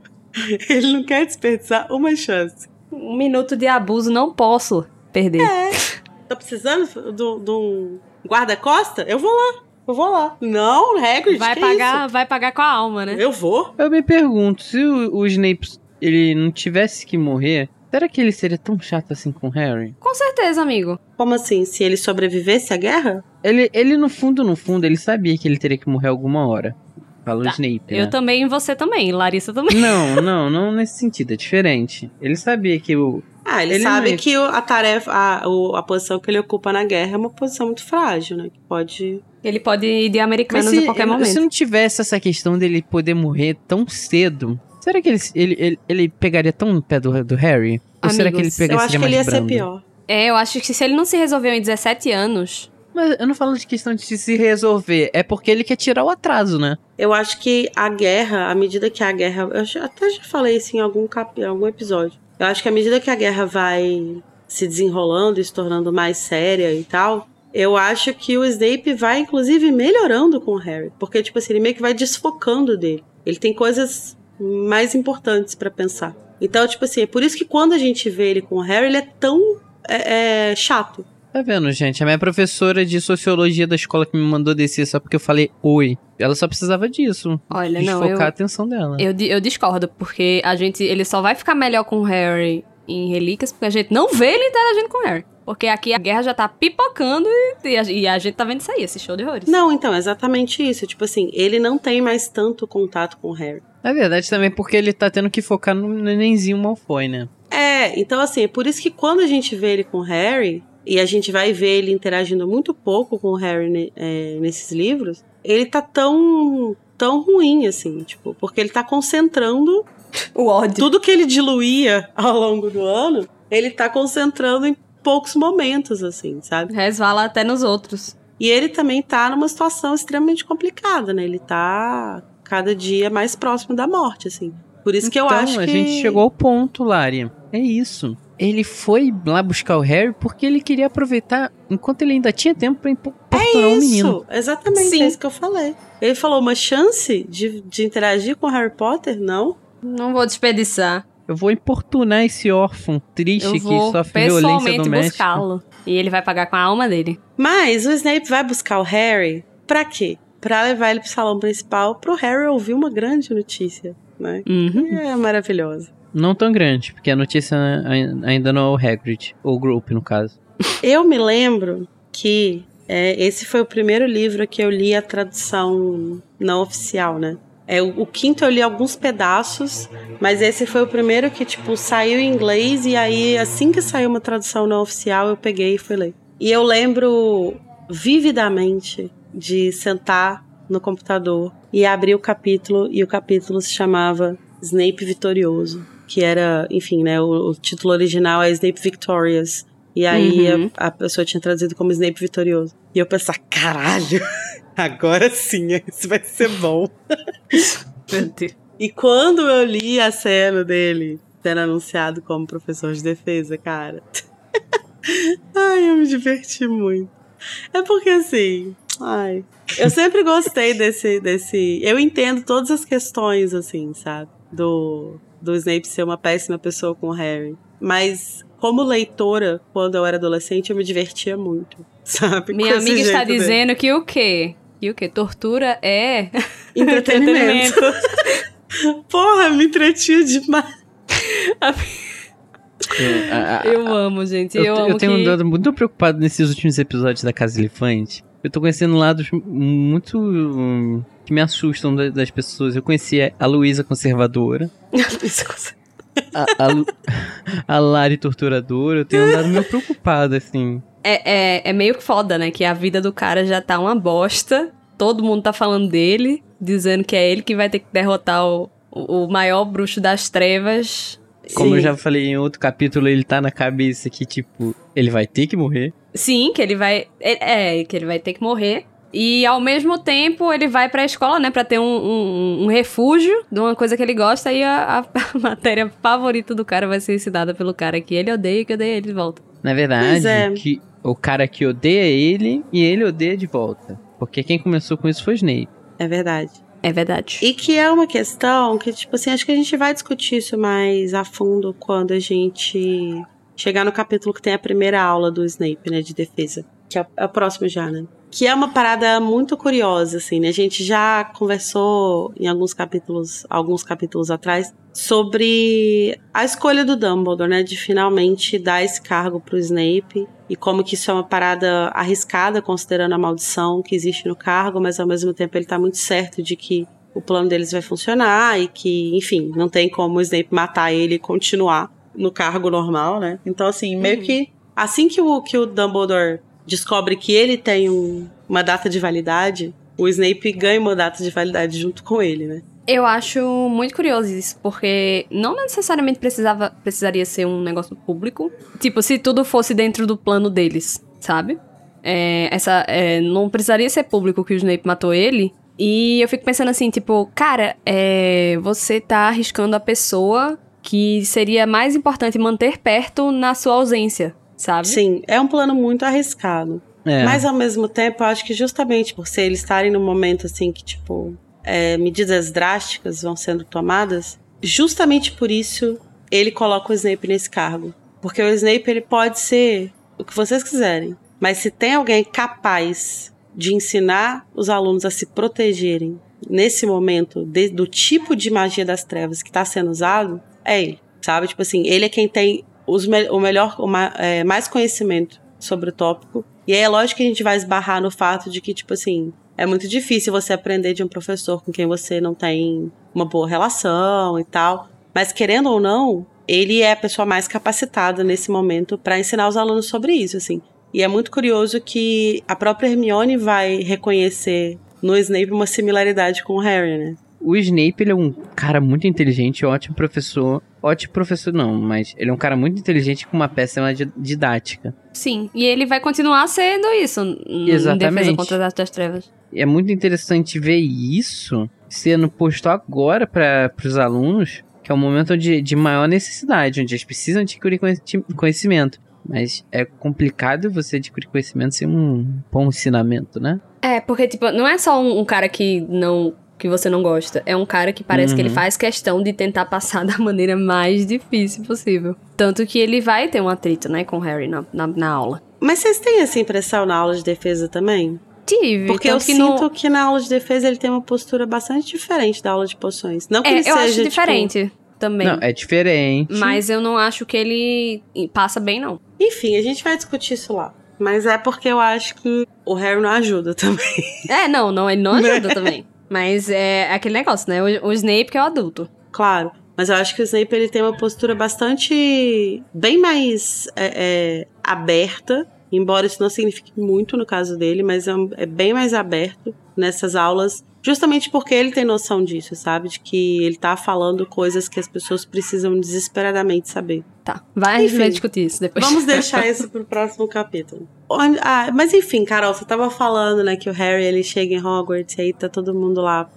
Ele não quer desperdiçar uma chance. Um minuto de abuso não posso perder. Tá precisando do- de um guarda-costa? Eu vou lá. Eu vou lá. Não, Hagrid, vai que pagar, vai pagar com a alma, né? Eu vou. Eu me pergunto, se o, o Snape ele não tivesse que morrer, será que ele seria tão chato assim com o Harry? Com certeza, amigo. Como assim? Se ele sobrevivesse à guerra? Ele, ele no fundo, no fundo, ele sabia que ele teria que morrer alguma hora. Fala o Tá. Snape, Eu né? também e você também, Larissa também. Não, não, não nesse sentido, é diferente. Ele sabia que o. Ah, ele, Ele sabe é- que a tarefa, a, o- a posição que ele ocupa na guerra é uma posição muito frágil, né? Que pode. Ele pode ir de se, a qualquer momento. se não tivesse essa questão dele poder morrer tão cedo, será que ele, ele, ele, ele pegaria tão no pé do, do Harry? Ou será que ele pegaria Eu acho que ele ia ser brando? pior. É, eu acho que se ele não se resolveu em 17 anos, Mas eu não falo de questão de se resolver, é porque ele quer tirar o atraso, né? Eu acho que a guerra, à medida que a guerra. Eu até já falei isso em algum, cap, em algum episódio. Eu acho que à medida que a guerra vai se desenrolando e se tornando mais séria e tal, eu acho que o Snape vai, inclusive, melhorando com o Harry. Porque, tipo assim, ele meio que vai desfocando dele. Ele tem coisas mais importantes pra pensar. Então, tipo assim, é por isso que quando a gente vê ele com o Harry, ele é tão é, é, chato. Tá vendo, gente? A minha professora de sociologia da escola que me mandou descer só porque eu falei oi. Ela só precisava disso. olha, não, desfocar a eu, atenção dela. eu, eu discordo, porque a gente, ele só vai ficar melhor com o Harry em Relíquias, porque a gente não vê ele interagindo com o Harry. Porque aqui a guerra já tá pipocando e a, e a gente tá vendo isso aí, esse show de horrores. Não, então, exatamente isso. Tipo assim, ele não tem mais tanto contato com o Harry. Na verdade, também porque ele tá tendo que focar no nenenzinho Malfoy, né? É, então assim, é por isso que quando a gente vê ele com o Harry, e a gente vai ver ele interagindo muito pouco com o Harry é, nesses livros, ele tá tão tão ruim assim, tipo, porque ele tá concentrando o ódio. Tudo que ele diluía ao longo do ano, ele tá concentrando em poucos momentos assim, sabe? Resvala até nos outros. E ele também tá numa situação extremamente complicada, né? Ele tá cada dia mais próximo da morte, assim. Por isso que eu então, acho que. a gente chegou ao ponto, Lari. É isso. Ele foi lá buscar o Harry porque ele queria aproveitar enquanto ele ainda tinha tempo pra importunar é o menino. Exatamente, Sim. é isso que eu falei. Ele falou uma chance de, de interagir com o Harry Potter? Não. Não vou desperdiçar. Eu vou importunar esse órfão triste Eu que sofre violência pessoalmente doméstica. buscá-lo. E ele vai pagar com a alma dele. Mas o Snape vai buscar o Harry pra quê? Pra levar ele pro salão principal pro Harry ouvir uma grande notícia, né? Uhum. É maravilhosa. Não tão grande, porque a notícia ai- ainda não é o Hagrid, ou o Group, no caso. Eu me lembro que é, esse foi o primeiro livro que eu li a tradução não oficial, né? É, o, o quinto eu li alguns pedaços, mas esse foi o primeiro que, tipo, saiu em inglês e aí, assim que saiu uma tradução não oficial, eu peguei e fui ler. E eu lembro vividamente de sentar no computador e abrir o capítulo, e o capítulo se chamava Snape Vitorioso, que era, enfim, né, o, o título original é Snape Victorious. E aí Uhum. a, a pessoa tinha traduzido como Snape Vitorioso. E eu pensava, caralho, agora sim, isso vai ser bom. E quando eu li a cena dele sendo anunciado como professor de defesa, cara. ai, eu me diverti muito. É porque assim. Ai. Eu sempre gostei desse. desse eu entendo todas as questões, assim, sabe? Do, do Snape ser uma péssima pessoa com o Harry. Mas, como leitora, quando eu era adolescente, eu me divertia muito. Sabe? Minha amiga está dele. dizendo que o quê? Que o quê? Tortura é Entretenimento. Porra, me entretinha demais. Eu, a- a- Eu amo, gente. Eu, eu, amo eu tenho que... andado muito preocupado nesses últimos episódios da Casa Elefante. Eu tô conhecendo lados muito hum, que me assustam da- das pessoas. Eu conheci a Luísa conservadora, a, a, Lu- a Lari torturadora. Eu tenho andado meio preocupado, assim. É, é, é meio foda, né? Que a vida do cara já tá uma bosta. Todo mundo tá falando dele, dizendo que é ele que vai ter que derrotar o, o o maior bruxo das trevas. Como Sim. eu já falei em outro capítulo, ele tá na cabeça que, tipo, ele vai ter que morrer. Sim, que ele vai. É, é, que ele vai ter que morrer. E ao mesmo tempo ele vai pra escola, né? Pra ter um, um, um refúgio de uma coisa que ele gosta. E a, a matéria favorita do cara vai ser ensinada pelo cara que ele odeia e que odeia ele de volta. Na verdade, Pois é. que o cara que odeia ele e ele odeia de volta. Porque quem começou com isso foi Snape. É verdade. É verdade. E que é uma questão que, tipo assim, acho que a gente vai discutir isso mais a fundo quando a gente chegar no capítulo que tem a primeira aula do Snape, né, de defesa. Que é, é o próximo já, né? Que é uma parada muito curiosa, assim, né? A gente já conversou em alguns capítulos, alguns capítulos atrás, sobre a escolha do Dumbledore, né? De finalmente dar esse cargo pro Snape. E como que isso é uma parada arriscada, considerando a maldição que existe no cargo, mas ao mesmo tempo ele tá muito certo de que o plano deles vai funcionar e que, enfim, não tem como o Snape matar ele e continuar no cargo normal, né? Então, assim, meio que assim que o, que o Dumbledore descobre que ele tem um- uma data de validade, o Snape ganha uma data de validade junto com ele, né? Eu acho muito curioso isso, porque não necessariamente precisava, precisaria ser um negócio público. Tipo, se tudo fosse dentro do plano deles, sabe? É, essa, é, não precisaria ser público que o Snape matou ele. E eu fico pensando assim, tipo, cara, é, você tá arriscando a pessoa que seria mais importante manter perto na sua ausência, sabe? Sim, é um plano muito arriscado. É. Mas ao mesmo tempo, eu acho que justamente por ser eles estarem num momento assim que, tipo, é, medidas drásticas vão sendo tomadas, justamente por isso ele coloca o Snape nesse cargo. Porque o Snape ele pode ser o que vocês quiserem. Mas se tem alguém capaz de ensinar os alunos a se protegerem nesse momento de- do tipo de magia das trevas que está sendo usado, é ele. Sabe? Tipo assim, ele é quem tem os me- o melhor, o ma- é, mais conhecimento sobre o tópico. E aí é lógico que a gente vai esbarrar no fato de que, tipo assim, é muito difícil você aprender de um professor com quem você não tem uma boa relação e tal. Mas querendo ou não, ele é a pessoa mais capacitada nesse momento para ensinar os alunos sobre isso, assim. E é muito curioso que a própria Hermione vai reconhecer no Snape uma similaridade com o Harry, né? O Snape, ele é um cara muito inteligente, ótimo professor. Ótimo professor não, mas ele é um cara muito inteligente com uma péssima di- didática. Sim, e ele vai continuar sendo isso n- em Exatamente. defesa contra as artes das trevas. E é muito interessante ver isso sendo posto agora para os alunos, que é um momento de, de maior necessidade, onde eles precisam adquirir conheci- conhecimento. Mas é complicado você adquirir conhecimento sem um bom ensinamento, né? É, porque, tipo, não é só um, um cara que não. Que você não gosta. É um cara que parece que ele Uhum. faz questão de tentar passar da maneira mais difícil possível. Tanto que ele vai ter um atrito, né, com o Harry na, na, na aula. Mas vocês têm essa impressão na aula de defesa também? Tive. Porque eu que sinto no... que na aula de defesa ele tem uma postura bastante diferente da aula de poções. Não que ele É, eu seja acho tipo, diferente também. Não, é diferente. Mas eu não acho que ele passa bem, não. Enfim, a gente vai discutir isso lá. Mas é porque eu acho que o Harry não ajuda também. É, não, não, ele não Né? ajuda também. Mas é aquele negócio, né? O, o Snape que é o adulto. Claro. Mas eu acho que o Snape ele tem uma postura bastante. bem mais é, é, aberta. Embora isso não signifique muito no caso dele, mas é, um- é bem mais aberto nessas aulas. Justamente porque ele tem noção disso, sabe? De que ele tá falando coisas que as pessoas precisam desesperadamente saber. Tá. Vai, Enfim. vai discutir isso depois. Vamos deixar isso pro próximo capítulo. Ah, mas enfim, Carol, você tava falando, né, que o Harry ele chega em Hogwarts e aí tá todo mundo lá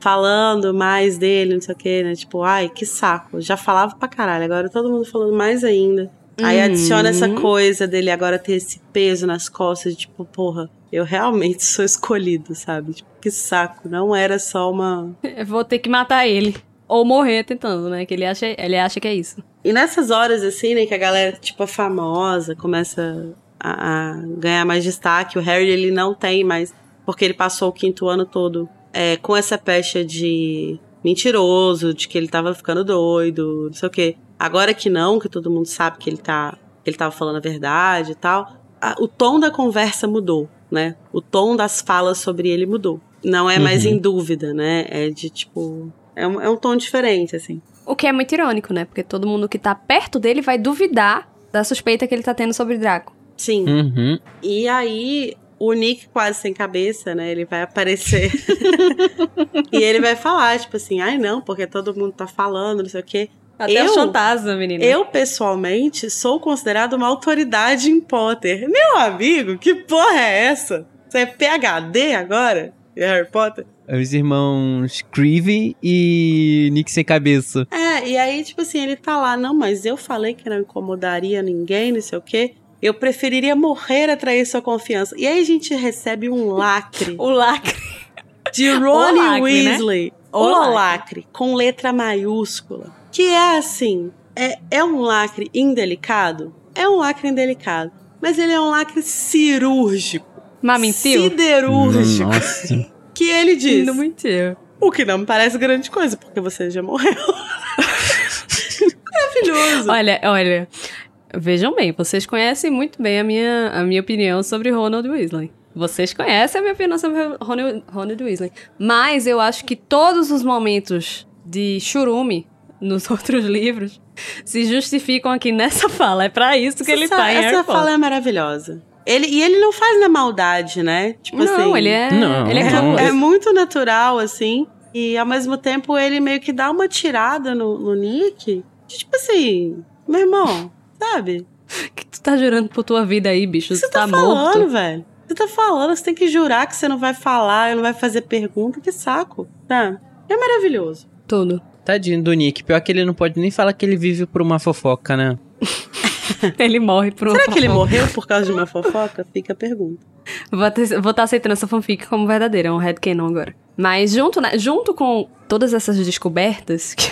falando mais dele, não sei o que, né? Tipo, ai, que saco. Já falava pra caralho, agora todo mundo falando mais ainda. Aí Uhum. adiciona essa coisa dele agora ter esse peso nas costas, de, tipo, porra, eu realmente sou escolhido, sabe? Tipo, que saco. Não era só uma. Eu vou ter que matar ele. Ou morrer tentando, né? Que ele acha, ele acha que é isso. E nessas horas, assim, né, que a galera, tipo, é famosa, começa a, a ganhar mais destaque, o Harry, ele não tem mais, porque ele passou o quinto ano todo é, com essa pecha de mentiroso, de que ele tava ficando doido, não sei o quê. Agora que não, que todo mundo sabe que ele tá, que ele tava falando a verdade e tal, a- o tom da conversa mudou, né? O tom das falas sobre ele mudou. Não é mais Uhum. em dúvida, né? É de, tipo... É um, é um tom diferente, assim. O que é muito irônico, né? Porque todo mundo que tá perto dele vai duvidar da suspeita que ele tá tendo sobre Draco. Sim. Uhum. E aí, o Nick quase sem cabeça, né? Ele vai aparecer. e ele vai falar, tipo assim, ai não, porque todo mundo tá falando, não sei o quê. Até Eu- o fantasma, menina. Eu, pessoalmente, sou considerado uma autoridade em Potter. Meu amigo, que porra é essa? Você é PHD agora? Em Harry Potter? Os irmãos Creevy e Nick sem cabeça. É, e aí, tipo assim, ele tá lá, não, mas eu falei que não incomodaria ninguém, não sei o quê. Eu preferiria morrer a trair sua confiança. E aí a gente recebe um lacre O lacre. de Ronnie né? Weasley. O O lacre. lacre, com letra maiúscula. Que é assim, é, é um lacre indelicado? É um lacre indelicado. Mas ele é um lacre cirúrgico. Mas mentiu? Siderúrgico. Nossa. Que ele diz. Não mentiu. O que não me parece grande coisa, porque você já morreu. Maravilhoso. Olha, olha. Vejam bem, vocês conhecem muito bem a minha, a minha opinião sobre Ronald Weasley. Vocês conhecem a minha opinião sobre Ronald, Ronald Weasley. Mas eu acho que todos os momentos de churume nos outros livros se justificam aqui nessa fala. É pra isso que ele essa, tá em Essa Harry fala é maravilhosa. Ele, e ele não faz na maldade, né? Tipo Não, assim. ele é, Não, ele é clueless. é muito natural, assim. E ao mesmo tempo ele meio que dá uma tirada no, no Nick. de, Tipo assim, meu irmão, sabe? O que tu tá jurando por tua vida aí, bicho? O que você tá, tá, falando, morto. velho? Você tá falando, você tem que jurar que você não vai falar, não vai fazer pergunta, que saco, tá? É maravilhoso. Tudo. Tadinho do Nick. Pior que ele não pode nem falar que ele vive por uma fofoca, né? Ele morre por um Será que ele morreu por causa de uma fofoca? Fica a pergunta. Vou estar aceitando essa fanfic como verdadeira, é um headcanon agora. Mas junto, né, junto com todas essas descobertas, que,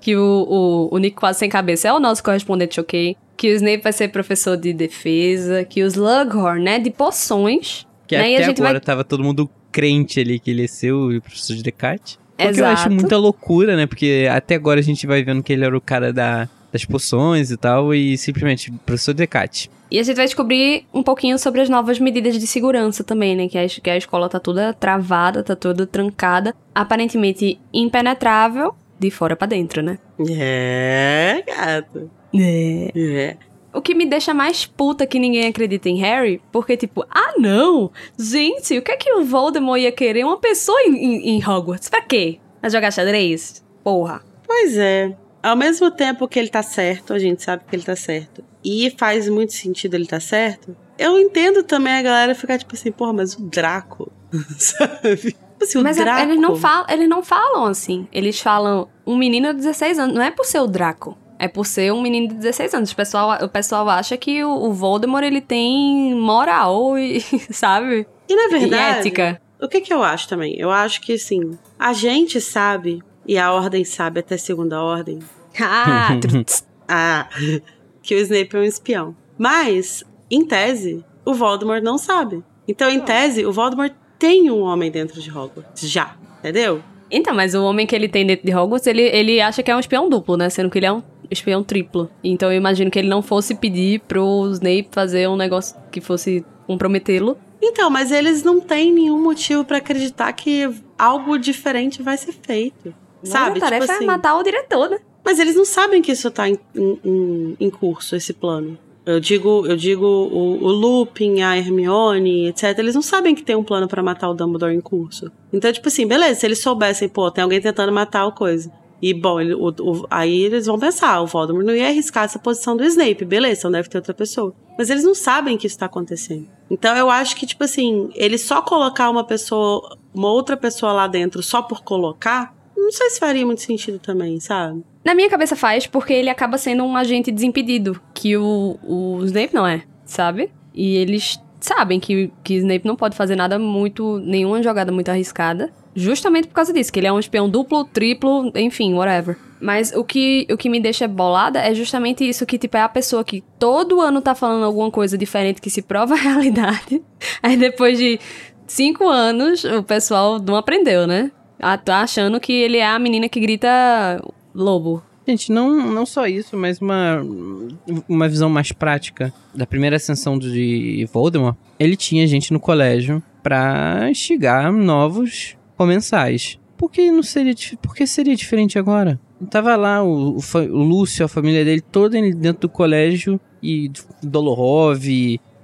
que o, o, o Nick quase sem cabeça é o nosso correspondente ok, que o Snape vai ser professor de defesa, que os Slughorn, né, de poções, Que né, e até a gente agora vai... tava todo mundo crente ali que ele ia ser o professor de Descartes. O que eu Exato. acho muita loucura, né? Porque até agora a gente vai vendo que ele era o cara da, das poções e tal, e simplesmente, professor Decate. E a gente vai descobrir um pouquinho sobre as novas medidas de segurança também, né? Que a, que a escola tá toda travada, tá toda trancada, aparentemente impenetrável, de fora para dentro, né? É, gato. É. É. O que me deixa mais puta que ninguém acredita em Harry, porque, tipo, ah, não! Gente, o que é que o Voldemort ia querer uma pessoa em, em, em Hogwarts? Pra quê? Pra jogar xadrez? Porra. Pois é. Ao mesmo tempo que ele tá certo, a gente sabe que ele tá certo, e faz muito sentido ele tá certo, eu entendo também a galera ficar tipo assim, porra, mas o Draco, sabe? Tipo Assim, Mas Draco. eles, não falam, eles não falam assim. Eles falam um menino de 16 anos. Não é por ser o Draco. É por ser um menino de 16 anos. O pessoal, o pessoal acha que o, o Voldemort, ele tem moral e, sabe? E na E verdade, ética. o que que eu acho também? Eu acho que assim, a gente sabe, e a ordem sabe até segunda ordem, Ah, ah, que o Snape é um espião. Mas, em tese, o Voldemort não sabe. Então, em tese, o Voldemort tem um homem dentro de Hogwarts. Já. Entendeu? Então, mas o homem que ele tem dentro de Hogwarts, ele, ele acha que é um espião duplo, né? Sendo que ele é um espião triplo. Então eu imagino que ele não fosse pedir pro Snape fazer um negócio que fosse comprometê-lo. Então, mas eles não têm nenhum motivo pra acreditar que algo diferente vai ser feito. Sabe? Mas a tarefa tipo assim, é matar o diretor, né? Mas eles não sabem que isso tá em, em- em- curso, esse plano. Eu digo, eu digo o, o Lupin, a Hermione, etc. Eles não sabem que tem um plano pra matar o Dumbledore em curso. Então, tipo assim, beleza, se eles soubessem, pô, tem alguém tentando matar o coisa. E, bom, ele- o- o- aí eles vão pensar, o Voldemort não ia arriscar essa posição do Snape, beleza, então deve ter outra pessoa. Mas eles não sabem que isso tá acontecendo. Então eu acho que, tipo assim, ele só colocar uma pessoa, uma outra pessoa lá dentro só por colocar, não sei se faria muito sentido também, sabe? Na minha cabeça faz, porque ele acaba sendo um agente desimpedido, que o, o Snape não é, sabe? E eles sabem que, que Snape não pode fazer nada muito, nenhuma jogada muito arriscada, justamente por causa disso, que ele é um espião duplo, triplo, enfim, whatever. Mas o que, o que me deixa bolada é justamente isso, que tipo, é a pessoa que todo ano tá falando alguma coisa diferente que se prova a realidade, aí depois de cinco anos o pessoal não aprendeu, né? Ah, Tá achando que ele é a menina que grita lobo. Gente, não, não só isso, mas uma, uma visão mais prática da primeira ascensão de Voldemort. Ele tinha gente no colégio pra instigar novos comensais. Por que não seria, por que seria diferente agora? Tava lá o, o, o Lúcio, a família dele, toda dentro do colégio, e Dolorov,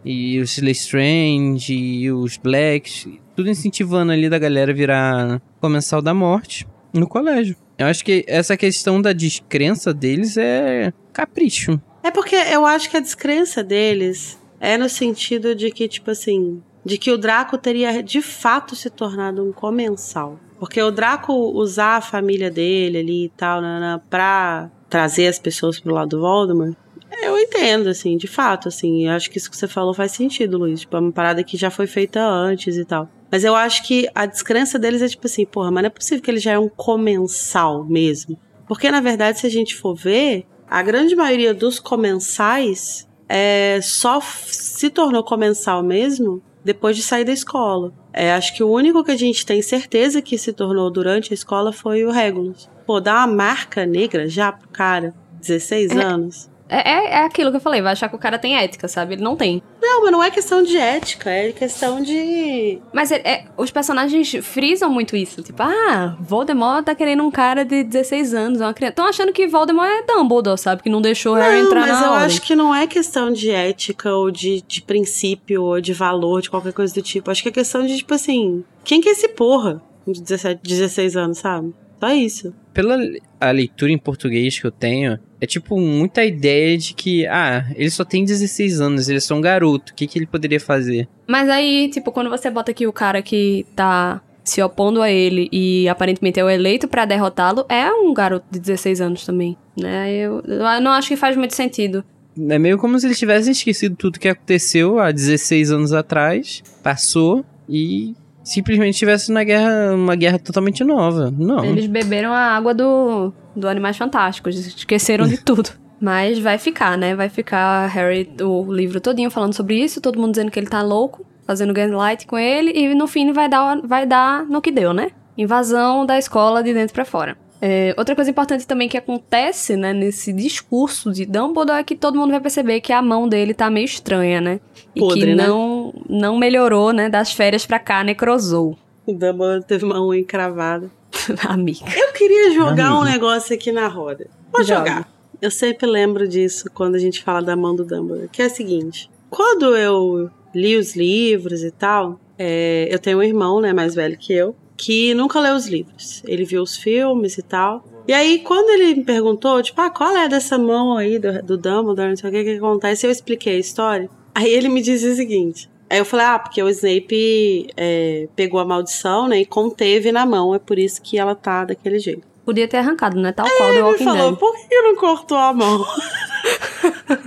e os Lestrange, e os Blacks, tudo incentivando ali da galera virar comensal da morte no colégio. Eu acho que essa questão da descrença deles é capricho. É porque eu acho que a descrença deles é no sentido de que, tipo assim, de que o Draco teria de fato se tornado um comensal. Porque o Draco usar a família dele ali e tal, nanã, pra trazer as pessoas pro lado do Voldemort, eu entendo, assim, de fato, assim. Eu acho que isso que você falou faz sentido, Luiz. Tipo, é uma parada que já foi feita antes e tal. Mas eu acho que a descrença deles é tipo assim, porra, mas não é possível que ele já é um comensal mesmo. Porque, na verdade, se a gente for ver, a grande maioria dos comensais é, só se tornou comensal mesmo depois de sair da escola. É, acho que o único que a gente tem certeza que se tornou durante a escola foi o Regulus. Pô, dá uma marca negra já pro cara, 16 anos. É, é, é aquilo que eu falei, vai achar que o cara tem ética, sabe? Ele não tem. Não, mas não é questão de ética, é questão de. Mas é- é- os personagens frisam muito isso. Tipo, ah, Voldemort tá querendo um cara de 16 anos, uma criança. Estão achando que Voldemort é Dumbledore, sabe? Que não deixou Harry Não, entrar mas na eu ordem. acho que não é questão de ética ou de, de princípio ou de valor, de qualquer coisa do tipo. Acho que é questão de, tipo assim, quem que é esse porra de 17, 16 anos, sabe? Só isso. Pela a leitura em português que eu tenho, é tipo muita ideia de que, ah, ele só tem 16 anos, ele é só um garoto, o que, que ele poderia fazer? Mas aí, tipo, quando você bota aqui o cara que tá se opondo a ele e aparentemente é o eleito pra derrotá-lo, é um garoto de 16 anos também, né? Eu, eu não acho que faz muito sentido. É meio como se eles tivessem esquecido tudo que aconteceu há 16 anos atrás, passou e simplesmente estivesse na guerra, uma guerra totalmente nova. Não. Eles beberam a água do, do Animais Fantásticos, esqueceram de tudo. Mas vai ficar, né? Vai ficar Harry, o livro todinho falando sobre isso, todo mundo dizendo que ele tá louco, fazendo gaslight com ele, e no fim vai dar, vai dar no que deu, né? Invasão da escola de dentro pra fora. É, outra coisa importante também que acontece, né, nesse discurso de Dumbledore é que todo mundo vai perceber que a mão dele tá meio estranha, né? E Podre, que né? não, não melhorou, né, das férias pra cá, necrosou. O Dumbledore teve uma unha encravada. Amiga. Eu queria jogar Amigo. um negócio aqui na roda. Vou Joga. jogar. Eu sempre lembro disso quando a gente fala da mão do Dumbledore, que é o seguinte: quando eu li os livros e tal, é, eu tenho um irmão, né, mais velho que eu, que nunca leu os livros. Ele viu os filmes e tal. E aí, quando ele me perguntou, tipo, ah, qual é dessa mão aí do, do Dumbledore, não sei o que, que acontece, eu expliquei a história. Aí ele me disse o seguinte. Aí eu falei, ah, porque o Snape é, pegou a maldição, né, e conteve na mão, é por isso que ela tá daquele jeito. Podia ter arrancado, né? Tal qual do Ele me Walking falou, Dead. por que não cortou a mão?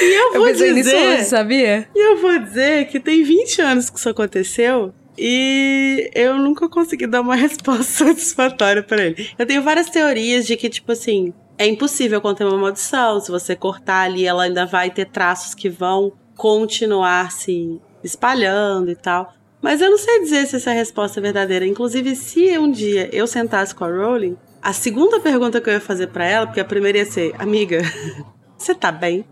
e eu Eu vou nisso dizer, hoje, sabia? e eu vou dizer que tem 20 anos que isso aconteceu e eu nunca consegui dar uma resposta satisfatória pra ele. Eu tenho várias teorias de que, tipo assim, é impossível conter uma maldição. Se você cortar ali, ela ainda vai ter traços que vão continuar se espalhando e tal. Mas eu não sei dizer se essa é resposta é verdadeira. Inclusive, se um dia eu sentasse com a Rowling, a segunda pergunta que eu ia fazer pra ela, porque a primeira ia ser, amiga, você tá bem?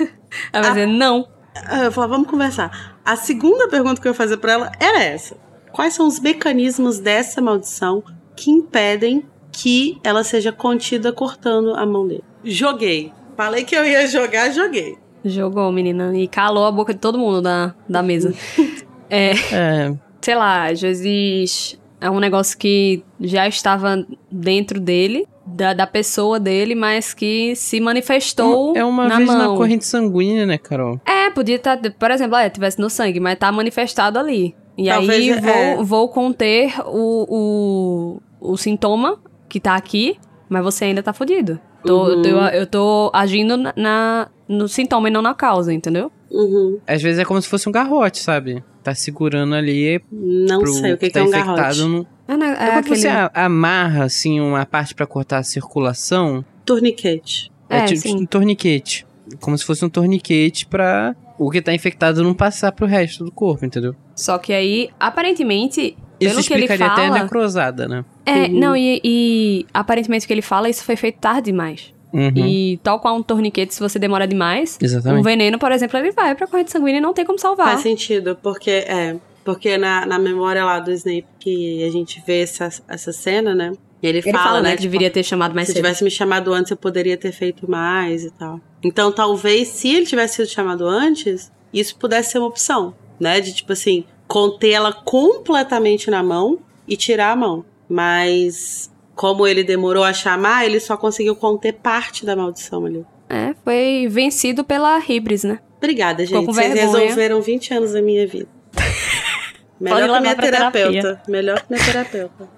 Ela vai dizer, não. Ah, Eu falava, vamos conversar. A segunda pergunta que eu ia fazer pra ela era essa: Quais são os mecanismos dessa maldição que impedem que ela seja contida cortando a mão dele? Joguei. Falei que eu ia jogar, joguei. Jogou, menina. E calou a boca de todo mundo da, da mesa. é, É, sei lá, às vezes é um negócio que já estava dentro dele, da, da pessoa dele, mas que se manifestou é uma na vez mão. na corrente sanguínea, né, Carol? É, podia estar, por exemplo, é, tivesse no sangue, mas tá manifestado ali. E Talvez, aí vou, é. vou conter o, o, o sintoma que tá aqui, mas você ainda tá fudido. Tô, Uhum. eu, eu tô agindo na, na- no sintoma e não na causa, entendeu? Uhum. Às vezes é como se fosse um garrote, sabe? Tá segurando ali Não pro sei o que, que tá é um infectado. garrote. No... É, né, É, é quando aquele... você amarra, assim, uma parte pra cortar a circulação, Torniquete. é, É, tipo sim. um torniquete. Como se fosse um torniquete pra o que tá infectado não passar pro resto do corpo, entendeu? Só que aí, aparentemente, Isso pelo que ele explicaria até a fala... necrosada, né? É, Uhum. não, e, e aparentemente o que ele fala, isso foi feito tarde demais. Uhum. E tal qual um torniquete, se você demora demais, um Exatamente. veneno, por exemplo, ele vai pra corrente sanguínea e não tem como salvar. Faz sentido, porque é. Porque na, na memória lá do Snape que a gente vê essa, essa cena, né? Ele, Ele fala, né, que tipo, deveria ter chamado mais se cedo. tivesse me chamado antes, eu poderia ter feito mais e tal. Então, talvez, se ele tivesse sido chamado antes, isso pudesse ser uma opção, né? De, tipo assim, conter ela completamente na mão e tirar a mão. Mas, como ele demorou a chamar, ele só conseguiu conter parte da maldição ali. É, foi vencido pela Hibris, né? Obrigada, gente. com Vocês vergonha. resolveram 20 anos da minha vida. Melhor que minha terapeuta. terapia. Melhor que minha terapeuta.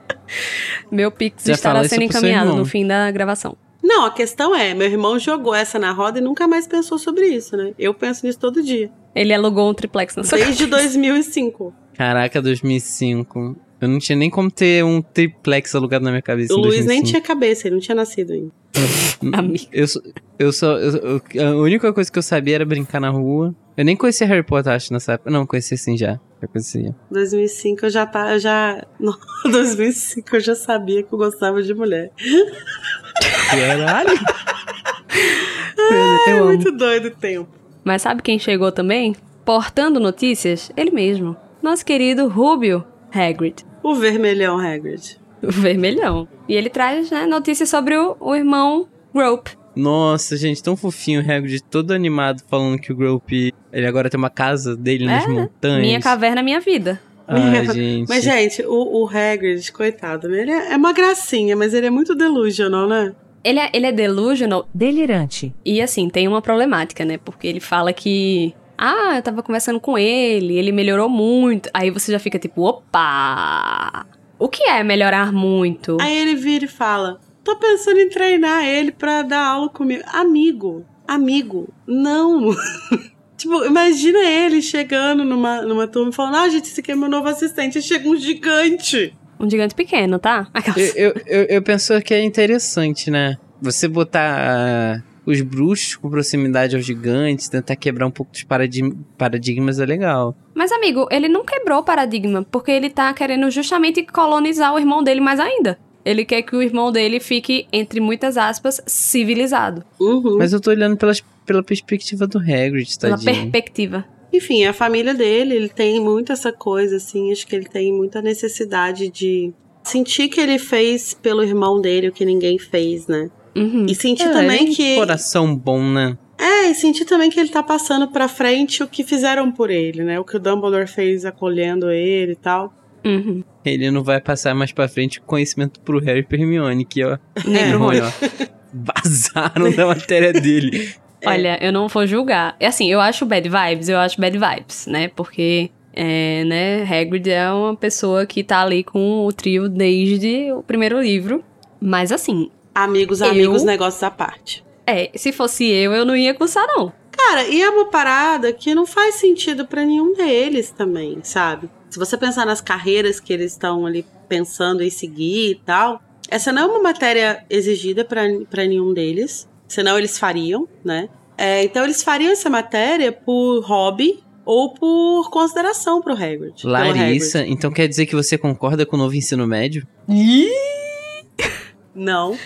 Meu Pix Já estará sendo encaminhado no fim da gravação. Não, a questão é, meu irmão jogou essa na roda e nunca mais pensou sobre isso, né? Eu penso nisso todo dia. Ele alugou um triplex na sua Desde 2005. Caraca, 2005. Eu não tinha nem como ter um triplex alugado na minha cabeça. O Luiz nem 2005. tinha cabeça, ele não tinha nascido ainda. Amiga. Eu, só- eu só. eu- eu- a única coisa que eu sabia era brincar na rua. Eu nem conhecia Harry Potter, acho, nessa época. Não, conhecia sim já. Já conhecia. 2005 eu já tá, eu já. Não, 2005 eu já sabia que eu gostava de mulher. Caralho! É muito doido o tempo. Mas sabe quem chegou também? Portando notícias? Ele mesmo. Nosso querido Rubio Hagrid. O vermelhão Hagrid. O vermelhão. E ele traz né, notícias sobre o, o irmão Grope. Nossa, gente, tão fofinho o Hagrid, todo animado, falando que o Grope, ele agora tem uma casa dele nas É, montanhas. Minha caverna, minha vida. Ai, gente. Mas, gente, o, o Hagrid, coitado, né? Ele é, é uma gracinha, mas ele é muito delusional, né? Ele é, ele é delusional Delirante. e, assim, tem uma problemática, né? Porque ele fala que... Ah, eu tava conversando com ele, ele melhorou muito. Aí você já fica tipo, opa! O que é melhorar muito? Aí ele vira e fala: tô pensando em treinar ele pra dar aula comigo. Amigo, amigo, não. tipo, imagina ele chegando numa, numa turma e falando: ah, gente, esse aqui é meu novo assistente. Aí chega um gigante. Um gigante pequeno, tá? Aquelas- Eu, eu, eu, eu penso que é interessante, né? Você botar ah, os bruxos com proximidade aos gigantes, tentar quebrar um pouco dos paradig- paradigmas é legal. Mas, amigo, ele não quebrou o paradigma, porque ele tá querendo justamente colonizar o irmão dele mais ainda. Ele quer que o irmão dele fique, entre muitas aspas, civilizado. Uhum. Mas eu tô olhando pelas, pela perspectiva do Hagrid, Pela tadinho. perspectiva. Enfim, a família dele, ele tem muito essa coisa, assim, acho que ele tem muita necessidade de sentir que ele fez pelo irmão dele o que ninguém fez, né? Uhum. E sentir É, também é um que. coração bom, né? É, e sentir também que ele tá passando pra frente o que fizeram por ele, né? O que o Dumbledore fez acolhendo ele e tal. Uhum. Ele não vai passar mais pra frente conhecimento pro Harry e pra Hermione, que ó. Nem pro Rony, Rony. ó. Vazaram da matéria dele. Olha, eu não vou julgar. É assim, eu acho bad vibes, eu acho bad vibes, né? Porque, é, né, Hagrid é uma pessoa que tá ali com o trio desde o primeiro livro. Mas assim, Amigos, Eu- amigos, negócios à parte. é, se fosse eu, eu não ia cursar, não. Cara, e é uma parada que não faz sentido pra nenhum deles também, sabe? Se você pensar nas carreiras que eles estão ali pensando em seguir e tal, essa não é uma matéria exigida pra pra nenhum deles, senão eles fariam, né? É, então eles fariam essa matéria por hobby ou por consideração pro Hagrid. Larissa, Hagrid. então quer dizer que você concorda com o novo ensino médio? Não.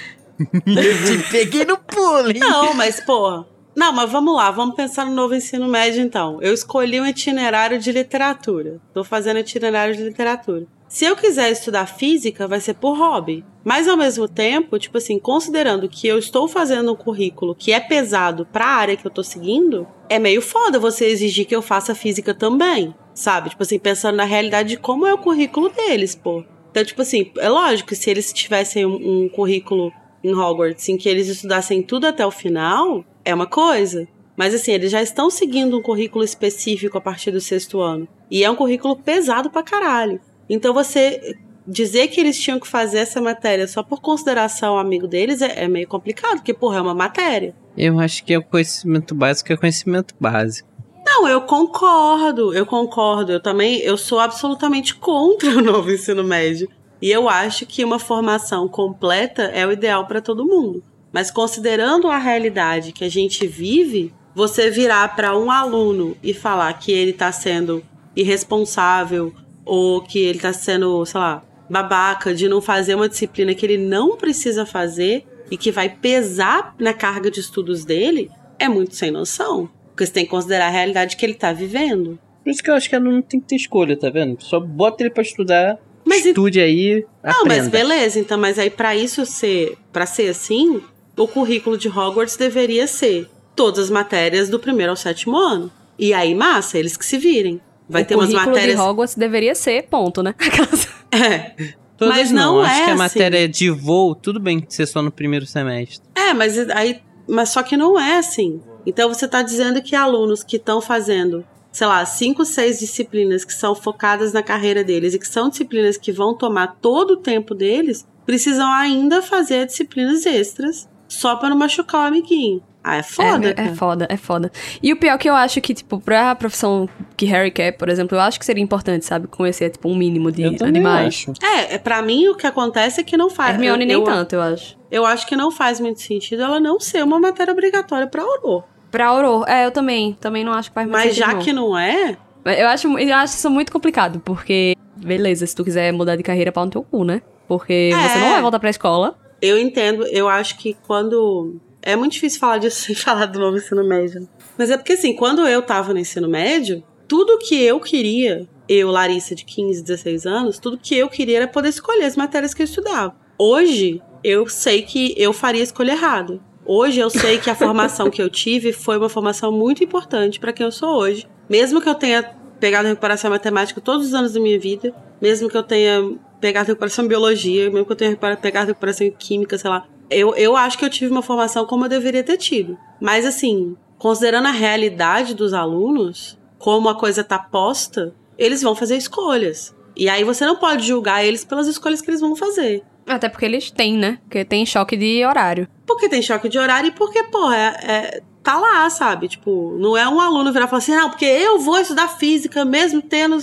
Te peguei no pulo, hein? Não, mas porra. Não, mas vamos lá, vamos pensar no novo ensino médio então. Eu escolhi um itinerário de literatura. Tô fazendo itinerário de literatura. Se eu quiser estudar física, vai ser por hobby. Mas ao mesmo tempo, tipo assim, considerando que eu estou fazendo um currículo que é pesado pra área que eu tô seguindo, é meio foda você exigir que eu faça física também. Sabe? Tipo assim, pensando na realidade de como é o currículo deles, pô. Então, tipo assim, é lógico que se eles tivessem um, um currículo em Hogwarts em que eles estudassem tudo até o final, é uma coisa. Mas assim, eles já estão seguindo um currículo específico a partir do sexto ano. E é um currículo pesado pra caralho. Então você dizer que eles tinham que fazer essa matéria só por consideração ao amigo deles é, é meio complicado, porque, porra, é uma matéria. Eu acho que é o conhecimento básico é conhecimento básico. Não, eu concordo, eu concordo. Eu também, eu sou absolutamente contra o novo ensino médio. E eu acho que uma formação completa é o ideal para todo mundo. Mas considerando a realidade que a gente vive, você virar para um aluno e falar que ele tá sendo irresponsável ou que ele tá sendo, sei lá, babaca de não fazer uma disciplina que ele não precisa fazer e que vai pesar na carga de estudos dele, é muito sem noção. Porque você tem que considerar a realidade que ele tá vivendo. Por isso que eu acho que aluno tem que ter escolha, tá vendo? Só bota ele pra estudar, Mas e- estude aí, Não, mas aprenda. beleza, então, mas aí pra isso ser, para ser assim, o currículo de Hogwarts deveria ser todas as matérias do primeiro ao sétimo ano. E aí, massa, eles que se virem. Vai o ter umas currículo matérias. de Hogwarts deveria ser, ponto, né? É. Todas mas não, não acho é que a assim. matéria de voo, tudo bem ser só no primeiro semestre. É, mas aí. Mas só que não é assim. Então você tá dizendo que alunos que estão fazendo, sei lá, cinco, seis disciplinas que são focadas na carreira deles e que são disciplinas que vão tomar todo o tempo deles, precisam ainda fazer disciplinas extras só pra não machucar o amiguinho. Ah, é foda, é, é foda, é foda. E o pior que eu acho que, tipo, pra profissão que Harry quer, por exemplo, eu acho que seria importante, sabe? Conhecer, tipo, um mínimo de eu também animais. acho. É, é para mim o que acontece é que não faz. Hermione eu, nem eu, tanto, eu acho. Eu acho que não faz muito sentido ela não ser uma matéria obrigatória pra Auror. Pra Auror, é, eu também. Também não acho que faz muito Mas já não. que não é, Eu acho, eu acho isso muito complicado, porque, beleza, se tu quiser mudar de carreira, pau no teu cu, né? Porque É. você não vai voltar pra escola. eu entendo, eu acho que quando. É muito difícil falar disso sem falar do novo ensino médio. Mas é porque assim, quando eu tava no ensino médio, tudo que eu queria, eu, Larissa, de 15, 16 anos, tudo que eu queria era poder escolher as matérias que eu estudava. Hoje, eu sei que eu faria a escolha errada. Hoje eu sei que a formação que eu tive foi uma formação muito importante para quem eu sou hoje. Mesmo que eu tenha pegado recuperação matemática todos os anos da minha vida, mesmo que eu tenha pegado recuperação biologia, mesmo que eu tenha pegado recuperação química, sei lá. Eu, eu acho que eu tive uma formação como eu deveria ter tido. Mas assim, considerando a realidade dos alunos, como a coisa tá posta, eles vão fazer escolhas. E aí você não pode julgar eles pelas escolhas que eles vão fazer. Até porque eles têm, né? Porque tem choque de horário. Porque tem choque de horário e porque, porra, é, é- tá lá, sabe? Tipo, não é um aluno virar e falar assim, não, porque eu vou estudar física mesmo tendo.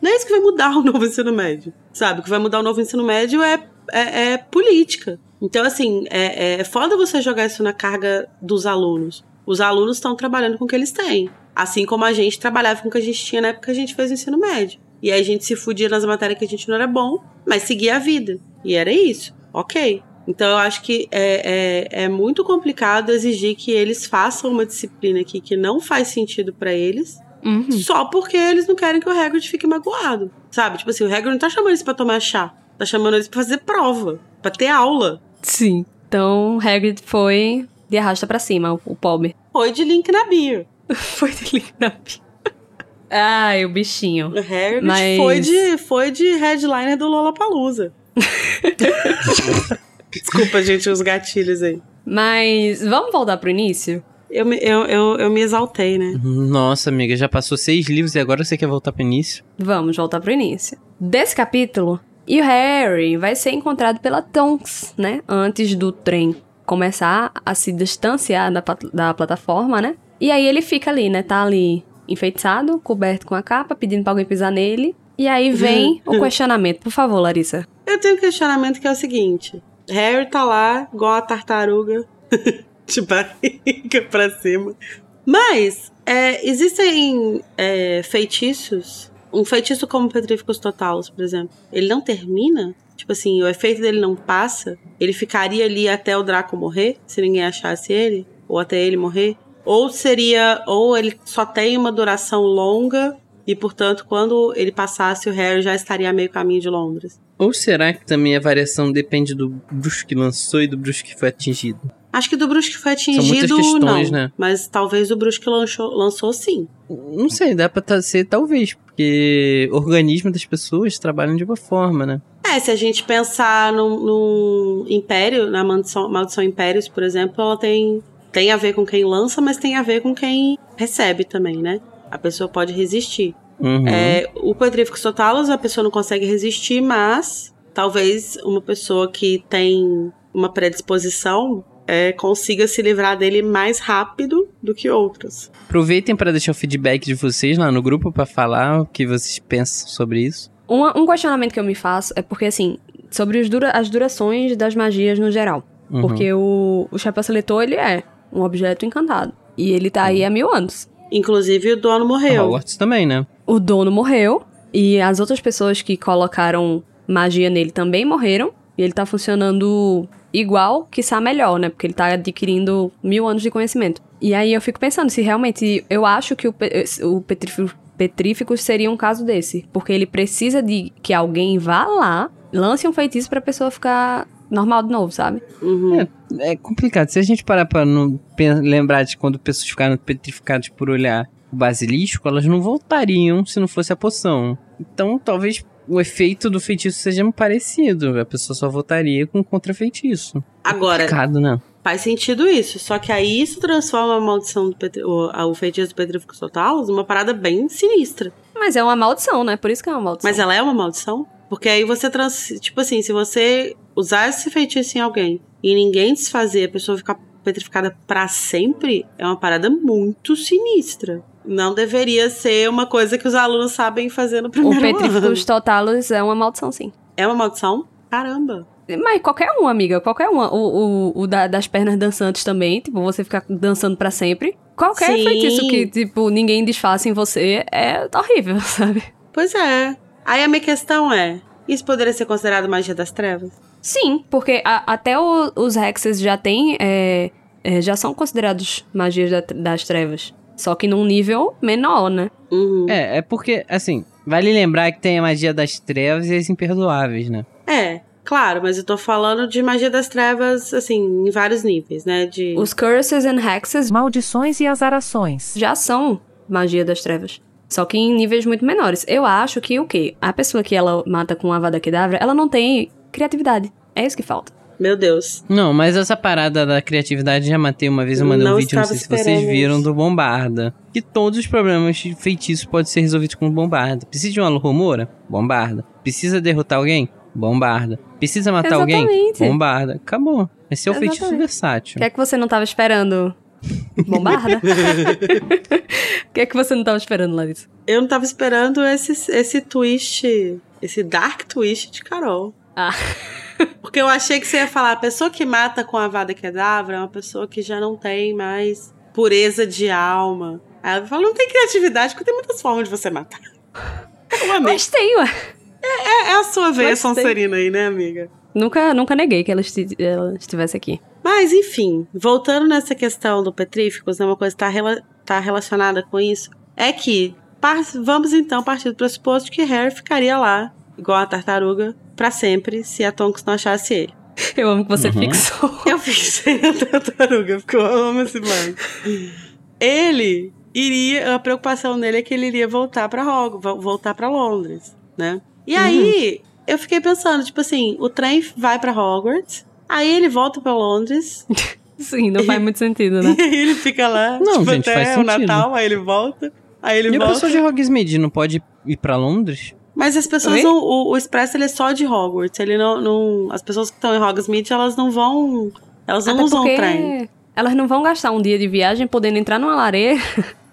Não é isso que vai mudar o novo ensino médio, sabe? O que vai mudar o novo ensino médio é, é, é política. Então, assim, é, é foda você jogar isso na carga dos alunos. Os alunos estão trabalhando com o que eles têm. Assim como a gente trabalhava com o que a gente tinha na época que a gente fez o ensino médio. E aí a gente se fudia nas matérias que a gente não era bom, mas seguia a vida. E era isso. Ok. Então eu acho que é, é, é muito complicado exigir que eles façam uma disciplina aqui que não faz sentido para eles, Uhum. só porque eles não querem que o Hagrid fique magoado. Sabe? Tipo assim, o Hagrid não tá chamando eles pra tomar chá. Tá chamando eles pra fazer prova. Pra ter aula. Sim. Então, Hagrid foi de arrasta pra cima, o, o pobre. Foi de link na bio. foi de Linapi. Ai, o bichinho. O Hagrid Mas- foi, de, foi de headliner do Lollapalooza. Desculpa, gente, os gatilhos aí. Mas vamos voltar pro início? Eu me, eu, eu, eu me exaltei, né? Nossa, amiga, já passou seis livros e agora você quer voltar pro início? Vamos voltar pro início. Desse capítulo, e o Harry vai ser encontrado pela Tonks, né? Antes do trem começar a se distanciar da, da plataforma, né? E aí ele fica ali, né? Tá ali enfeitiçado, coberto com a capa, pedindo pra alguém pisar nele. E aí vem o questionamento. Por favor, Larissa. Eu tenho um questionamento que é o seguinte: Harry tá lá, igual a tartaruga, de barriga pra cima. Mas, é, existem é, feitiços. Um feitiço como Petríficos Totalos, por exemplo. Ele não termina? Tipo assim, o efeito dele não passa? Ele ficaria ali até o Draco morrer, se ninguém achasse ele? Ou até ele morrer? Ou seria. Ou ele só tem uma duração longa e, portanto, quando ele passasse, o Harry já estaria a meio caminho de Londres. Ou será que também a variação depende do bruxo que lançou e do bruxo que foi atingido? Acho que do bruxo que foi muitas atingido, questões, não. né? Mas talvez o bruxo que lançou, lançou sim. Não sei, dá pra ta- ser talvez, porque o organismo das pessoas trabalham de uma forma, né? É, se a gente pensar no, no Império, na maldição, maldição Impérios, por exemplo, ela tem, tem a ver com quem lança, mas tem a ver com quem recebe também, né? A pessoa pode resistir. Uhum. É, o Petríficos Totalos, a pessoa não consegue resistir, mas talvez uma pessoa que tem uma predisposição é, consiga se livrar dele mais rápido do que outras. Aproveitem para deixar o feedback de vocês lá no grupo pra falar o que vocês pensam sobre isso. Um, um questionamento que eu me faço é porque, assim, sobre os dura- as durações das magias no geral. Uhum. Porque o, o chapéu seletor, ele é um objeto encantado. E ele tá aí há mil anos. Inclusive o dono A morreu. Hogwarts também, né? O dono morreu. E as outras pessoas que colocaram magia nele também morreram. E ele tá funcionando igual, quiçá melhor, né? Porque ele tá adquirindo mil anos de conhecimento. E aí eu fico pensando se realmente. Eu acho que o, pe- o petrífico, petríficos seria um caso desse. Porque ele precisa de que alguém vá lá, lance um feitiço pra pessoa ficar normal de novo, sabe? Uhum. É, é complicado. Se a gente parar pra não lembrar de quando pessoas ficaram petrificadas por olhar o basilisco, elas não voltariam se não fosse a poção. Então, talvez o efeito do feitiço seja parecido. A pessoa só voltaria com contra-feitiço. Agora, Complicado, né? faz sentido isso. Só que aí isso transforma a maldição do Petri... o, o feitiço do Petrífico Totalos numa parada bem sinistra. Mas é uma maldição, né? Por isso que é uma maldição. Mas ela é uma maldição? Porque aí você trans... Tipo assim, se você usar esse feitiço em alguém e ninguém desfazer, a pessoa ficar petrificada pra sempre, é uma parada muito sinistra. Não deveria ser uma coisa que os alunos sabem fazer no O primeiro ano. Petríficos Totalos é uma maldição, sim. É uma maldição? Caramba. Mas qualquer um, amiga, qualquer um. O, o, o da- das pernas dançantes também, tipo, você ficar dançando pra sempre. Qualquer Sim. feitiço que, tipo, ninguém desfaça em você é horrível, sabe? Pois é. Aí a minha questão é: isso poderia ser considerado magia das trevas? Sim, porque a- até o- os hexes já têm. é, é, já são considerados magias da- das trevas. Só que num nível menor, né? Uhum. É, é porque, assim, vale lembrar que tem a magia das trevas e as imperdoáveis, né? É, claro, mas eu tô falando de magia das trevas, assim, em vários níveis, né? De. Os curses and hexes Maldições e azarações. já são magia das trevas. Só que em níveis muito menores. Eu acho que o quê? A pessoa que ela mata com a Avada Kedavra, ela não tem criatividade. É isso que falta. Meu Deus. Não, mas essa parada da criatividade já matei uma vez, eu mandei um Não vídeo, não estava sei se vocês viram, do Bombarda. Que todos os problemas de feitiço podem ser resolvidos com Bombarda. Precisa de uma rumora? Bombarda. Precisa derrotar alguém? Bombarda. Precisa matar alguém? Exatamente. Bombarda. Acabou. Esse é o feitiço Exatamente. versátil. O que é que você não tava esperando? Bombarda? O que é que você não tava esperando, Larissa? Eu não tava esperando esse, esse twist, esse dark twist de Carol. Ah. Porque eu achei que você ia falar, a pessoa que mata com a vada kedavra é uma pessoa que já não tem mais pureza de alma. Aí ela fala, não tem criatividade, porque tem muitas formas de você matar. Mas tem, ué. É, é a sua veia Gostei. Sonserina aí, né, amiga? Nunca, nunca neguei que ela, esti- ela estivesse aqui. Mas, enfim, voltando nessa questão do Petríficos, né, uma coisa que está tá relacionada com isso, é que vamos então partir do pressuposto que Harry ficaria lá, igual a tartaruga, pra sempre, se a Tonks não achasse ele. Eu amo que você Uhum. fixou. Eu fixei a tartaruga, porque eu amo esse banco. Ele iria, a preocupação dele é que ele iria voltar pra Hogwarts, vo- voltar pra Londres, né? E aí, eu fiquei pensando, tipo assim, o trem vai pra Hogwarts, aí ele volta pra Londres, Sim, não faz muito sentido, né? E aí ele fica lá, Não, tipo, gente, até faz o sentido. Natal, aí ele volta. Aí ele E volta. pessoal de Hogsmeade não pode ir pra Londres? Mas as pessoas não. O, o Expresso ele é só de Hogwarts. Ele não. não as pessoas que estão em Hogsmeade, elas não vão. Elas não Até usam o trem. elas não vão gastar um dia de viagem podendo entrar numa lareira.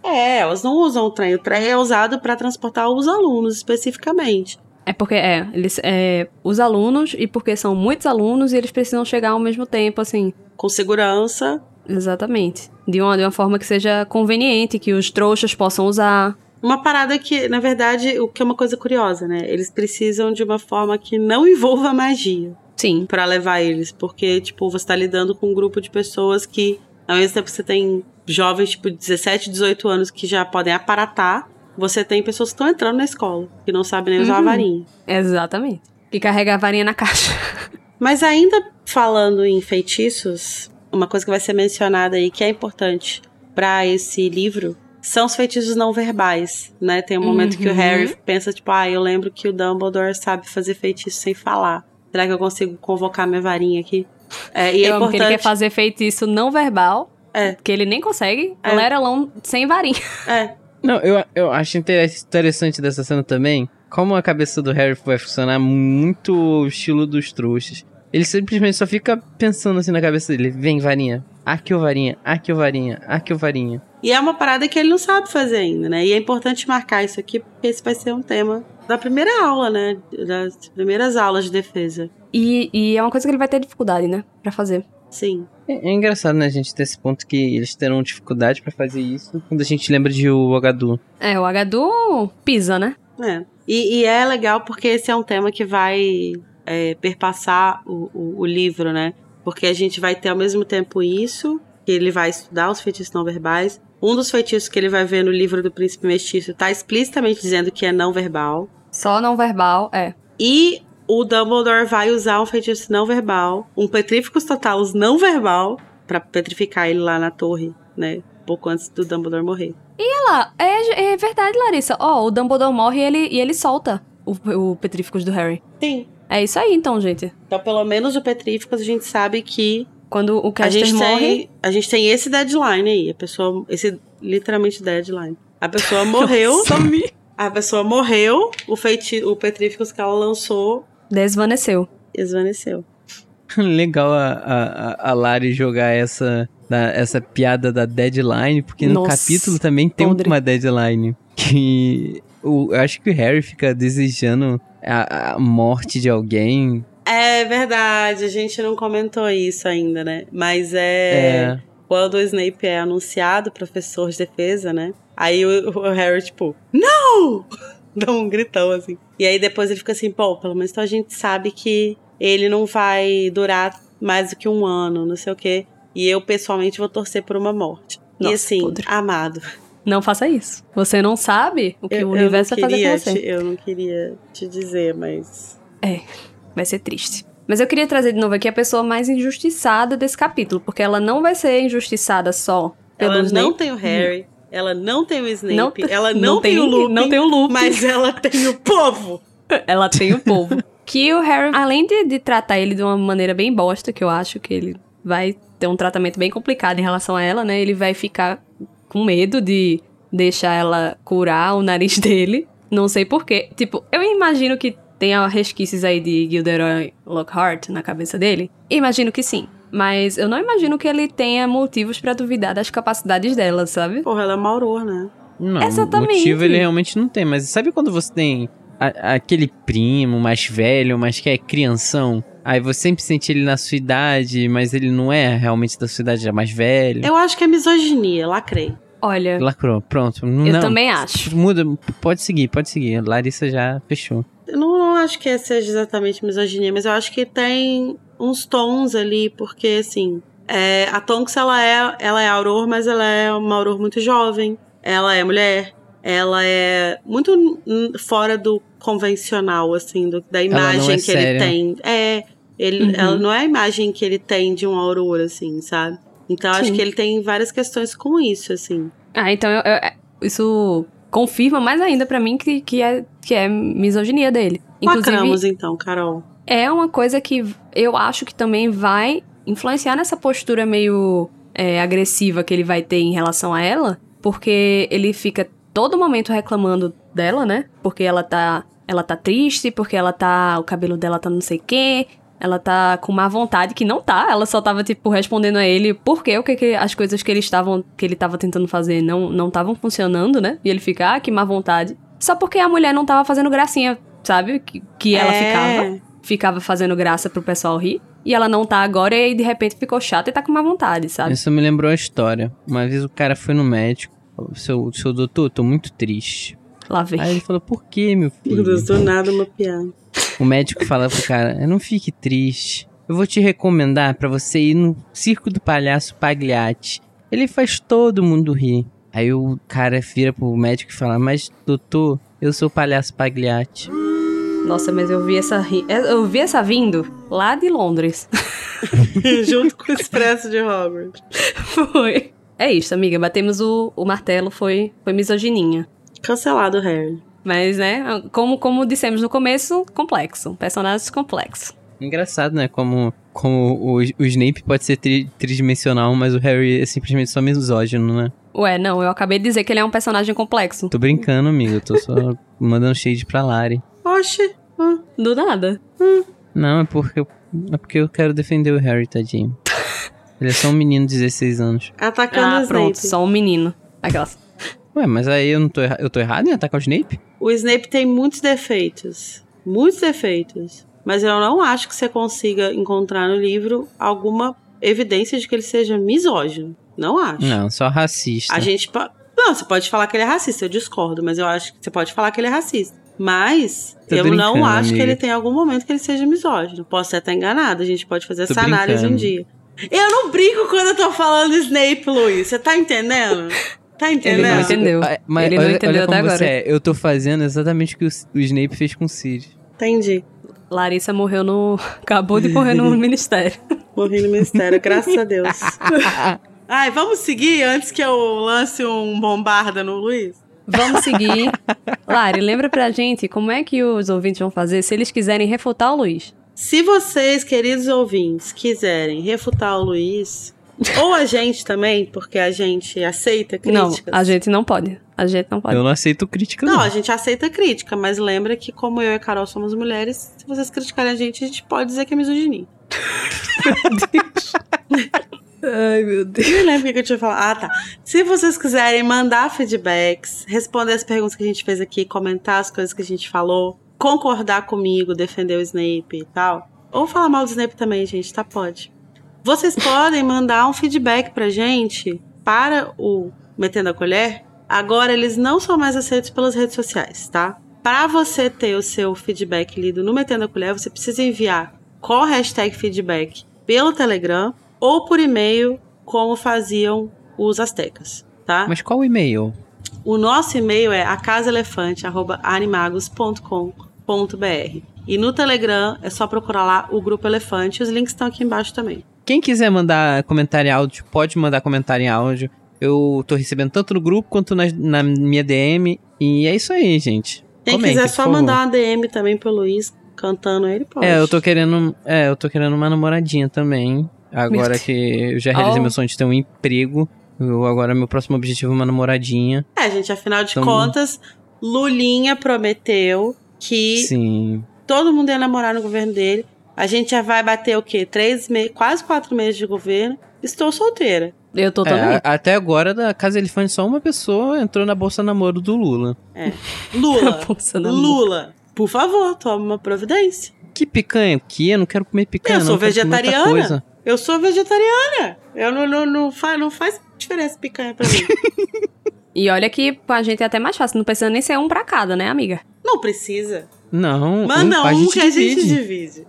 É, elas não usam o trem. O trem é usado pra transportar os alunos, especificamente. É porque, é, eles, é, os alunos, e porque são muitos alunos, e eles precisam chegar ao mesmo tempo, assim. Com segurança. Exatamente. De uma, de uma forma que seja conveniente, que os trouxas possam usar. Uma parada que, na verdade, o que é uma coisa curiosa, né? Eles precisam de uma forma que não envolva magia. Sim. Pra levar eles, porque, tipo, você tá lidando com um grupo de pessoas que, ao mesmo tempo você tem jovens, tipo, 17, 18 anos que já podem aparatar, você tem pessoas que estão entrando na escola, que não sabem nem usar a Uhum. varinha. Exatamente. Que carrega a varinha na caixa. Mas ainda falando em feitiços, uma coisa que vai ser mencionada aí que é importante pra esse livro são os feitiços não verbais, né? Tem um momento que o Uhum. Harry pensa, tipo, ah, eu lembro que o Dumbledore sabe fazer feitiço sem falar. Será que eu consigo convocar minha varinha aqui? É, e é Eu amo que ele importante. quer fazer feitiço não verbal, É. que ele nem consegue. É. Lerelão sem varinha. É, Não, eu, eu acho inter- interessante dessa cena também, como a cabeça do Harry vai funcionar muito o estilo dos trouxas. Ele simplesmente só fica pensando assim na cabeça dele, vem varinha, aqui o varinha, aqui o varinha, aqui o varinha. E é uma parada que ele não sabe fazer ainda, né? E é importante marcar isso aqui, porque esse vai ser um tema da primeira aula, né? Das primeiras aulas de defesa. E, e é uma coisa que ele vai ter dificuldade, né? Pra fazer. Sim. É, é engraçado, né, a gente ter esse ponto que eles terão dificuldade pra fazer isso quando a gente lembra de o Ogadu. É, o Agadu pisa, né? É. E, e é legal porque esse é um tema que vai é, perpassar o, o, o livro, né? Porque a gente vai ter ao mesmo tempo isso, que ele vai estudar os feitiços não verbais. Um dos feitiços que ele vai ver no livro do Príncipe Mestiço tá explicitamente dizendo que é não verbal. Só não verbal, é. E o Dumbledore vai usar um feitiço não verbal, um Petríficos Totalos não verbal, pra petrificar ele lá na torre, né? Pouco antes do Dumbledore morrer. Olha lá, é, é verdade, Larissa. Ó, o Dumbledore morre e ele, e ele solta o, o Petríficos do Harry. Sim. É isso aí, então, gente. Então, pelo menos o Petríficos a gente sabe que Quando o a Caster gente, morre... tem, a gente tem esse deadline aí. A pessoa. Esse literalmente deadline. A pessoa morreu. a pessoa morreu. O, feiti, o Petríficos que ela lançou Desvaneceu. esvaneceu. Legal a, a, a Lari jogar essa, da- essa piada da deadline, porque no Nossa, capítulo também tem podre. uma deadline. Que o, eu acho que o Harry fica desejando a, a morte de alguém. É verdade, a gente não comentou isso ainda, né? Mas é. É. Quando o Snape é anunciado professor de defesa, né? Aí o, o Harry, tipo, não! Dá um gritão assim. E aí depois ele fica assim, pô, pelo menos então a gente sabe que ele não vai durar mais do que um ano, não sei o quê. E eu, pessoalmente, vou torcer por uma morte. e Nossa, assim, podre. amado. Não faça isso. Você não sabe o que eu, o universo vai fazer com você. te- eu não queria te dizer, mas. Vai ser triste. Mas eu queria trazer de novo aqui a pessoa mais injustiçada desse capítulo, porque ela não vai ser injustiçada só pelo Ela não tem o Harry, ela não tem o Snape, Não ela não, não tem, tem- o Lupin, não tem o Lupin. mas ela tem o povo. Ela tem o povo. que o Harry, além de, de tratar ele de uma maneira bem bosta, que eu acho que ele vai ter um tratamento bem complicado em relação a ela, né? Ele vai ficar com medo de deixar ela curar o nariz dele. Não sei porquê. Tipo, eu imagino que tenha resquícios aí de Gilderoy Lockhart na cabeça dele. Imagino que sim. Mas eu não imagino que ele tenha motivos pra duvidar das capacidades dela, sabe? Porra, ela é Mauror, né? Não, Exatamente. motivo ele realmente não tem. Mas sabe quando você tem a- aquele primo mais velho, mas que é crianção? Aí você sempre sente ele na sua idade, mas ele não é realmente da sua idade, ele é mais velho. Eu acho que é misoginia, lacrei. Olha, Lacrou, pronto. eu não. também acho. Muda, pode seguir, pode seguir. A Larissa já fechou. Eu não, não acho que seja exatamente misoginia, mas eu acho que tem uns tons ali, porque assim, é, a Tonks ela é, ela é auror, mas ela é uma auror muito jovem. Ela é mulher. Ela é muito fora do convencional, assim, do- da imagem é que séria. ele tem. É, ele, Uhum. ela não é a imagem que ele tem de um auror, assim, sabe? Então acho Sim. que ele tem várias questões com isso, assim. Ah, então eu- eu- isso confirma mais ainda pra mim que, que, é, que é misoginia dele. Inclusive, Lacramos, então, Carol. É uma coisa que eu acho que também vai influenciar nessa postura meio é, agressiva que ele vai ter em relação a ela, porque ele fica todo momento reclamando dela, né? Porque ela tá, ela tá triste, porque ela tá, o cabelo dela tá não sei o quê, ela tá com má vontade, que não tá, ela só tava, tipo, respondendo a ele por que, o que, que as coisas que ele estavam, que ele tava tentando fazer não não estavam funcionando, né? E ele fica, ah, que má vontade. Só porque a mulher não tava fazendo gracinha, sabe? Que, que ela É. ficava ficava fazendo graça pro pessoal rir. E ela não tá agora, e aí de repente ficou chata e tá com má vontade, sabe? Isso me lembrou a história. Uma vez o cara foi no médico. falou, Seu, seu doutor, tô muito triste. Lá vem. Aí ele falou, por que, meu Meu filho? Deus, do nada uma piada. O médico fala pro cara, não fique triste. Eu vou te recomendar pra você ir no circo do palhaço Pagliatti. Ele faz todo mundo rir. Aí o cara vira pro médico e fala, mas doutor, eu sou o palhaço Pagliatti. Nossa, mas eu vi essa ri... eu vi essa vindo lá de Londres. Junto com o Expresso de Hogwarts. foi. É isso, amiga. Batemos o, o martelo, foi, foi misogininha. Cancelado, Harry. Mas, né, como, como dissemos no começo, complexo. Personagens complexos. Engraçado, né? Como, como o, o Snape pode ser tri- tridimensional, mas o Harry é simplesmente só misógino, né? Ué, não, eu acabei de dizer que ele é um personagem complexo. Tô brincando, amigo. Tô só mandando shade pra Lari. Oxe. hum. Do nada. Não, é porque, eu- é porque eu quero defender o Harry, tadinho. Ele é só um menino de 16 anos. Atacando Ah, o pronto, Snape. só um menino. Aquelas. Ué, mas aí eu não tô, erra- eu tô errado em atacar o Snape? O Snape tem muitos defeitos. Muitos defeitos. Mas eu não acho que você consiga encontrar no livro alguma evidência de que ele seja misógino. Não acho. Não, só racista. A gente. Não, você pode falar que ele é racista, eu discordo, mas eu acho que você pode falar que ele é racista. Mas Tô eu não brincando, acho que amiga. ele tem algum momento que ele seja misógino. Posso até estar enganada, a gente pode fazer Tô essa análise um brincando. dia. Eu não brinco quando eu tô falando Snape, Luiz. Você tá entendendo? Tá entendendo? não entendeu. Mas Ele não olha, entendeu olha como até você agora. é. Eu tô fazendo exatamente o que o, o Snape fez com o Sirius. Entendi. Larissa morreu no. Acabou de morrer no ministério. Morri no mistério, graças a Deus. Ai, vamos seguir antes que eu lance um bombarda no Luiz? Vamos seguir. Lari, lembra pra gente como é que os ouvintes vão fazer se eles quiserem refutar o Luiz. Se vocês, queridos ouvintes, quiserem refutar o Luiz, ou a gente também, porque a gente aceita Não, críticas. a gente não pode. A gente não pode. Eu não aceito crítica, Não, não. a gente aceita crítica, mas lembra que, como eu e a Carol somos mulheres, se vocês criticarem a gente, a gente pode dizer que é misoginia. Ai, meu Deus. Eu lembro o que eu tinha falado. Ah, tá. Se vocês quiserem mandar feedbacks, responder as perguntas que a gente fez aqui, comentar as coisas que a gente falou, concordar comigo, defender o Snape e tal, ou falar mal do Snape também, gente, tá? Pode. Vocês podem mandar um feedback pra gente para o Metendo a Colher. Agora eles não são mais aceitos pelas redes sociais, tá? Para você ter o seu feedback lido no Metendo a Colher, você precisa enviar com a hashtag feedback pelo Telegram ou por e-mail, como faziam os astecas, tá? Mas qual o e-mail? O nosso e-mail é acasaelefante@animagos.com.br. E no Telegram é só procurar lá o grupo Elefante, os links estão aqui embaixo também. Quem quiser mandar comentário em áudio, pode mandar comentário em áudio. Eu tô recebendo tanto no grupo quanto na, na minha DM. E é isso aí, gente. Quem Comentem, quiser só mandar uma DM também pro Luiz cantando ele pode. É, eu tô querendo. É, eu tô querendo uma namoradinha também. Agora que eu já realizei Oh. meu sonho de ter um emprego. Eu, agora meu próximo objetivo é uma namoradinha. É, gente, afinal de Então- contas, Lulinha prometeu que Sim. todo mundo ia namorar no governo dele. A gente já vai bater o quê? Três meses, quase quatro meses de governo. Estou solteira. Eu tô É, também. a- até agora, da Casa Elefante, só uma pessoa entrou na bolsa namoro do Lula. Lula, Bolsa na mão. Lula, por favor, tome uma providência. Que picanha? O quê? Eu não quero comer picanha, Eu não. sou outra vegetariana. Eu sou vegetariana. Eu não, não, não, faz, não faz diferença picanha pra mim. E olha que a gente é até mais fácil, não precisa nem ser um pra cada, né, amiga? não precisa. Não, Manda um, um, a gente que a gente divide.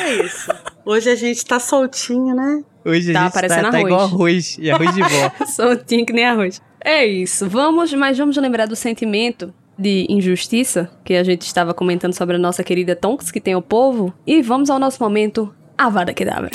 É isso. Hoje a gente tá soltinho, né? Hoje a Tá gente parecendo tá, tá arroz. igual arroz. E arroz de vó. Soltinho que nem arroz. É isso. Vamos, mas vamos lembrar do sentimento de injustiça que a gente estava comentando sobre a nossa querida Tonks, que tem o povo. E vamos ao nosso momento Avada Kedavra.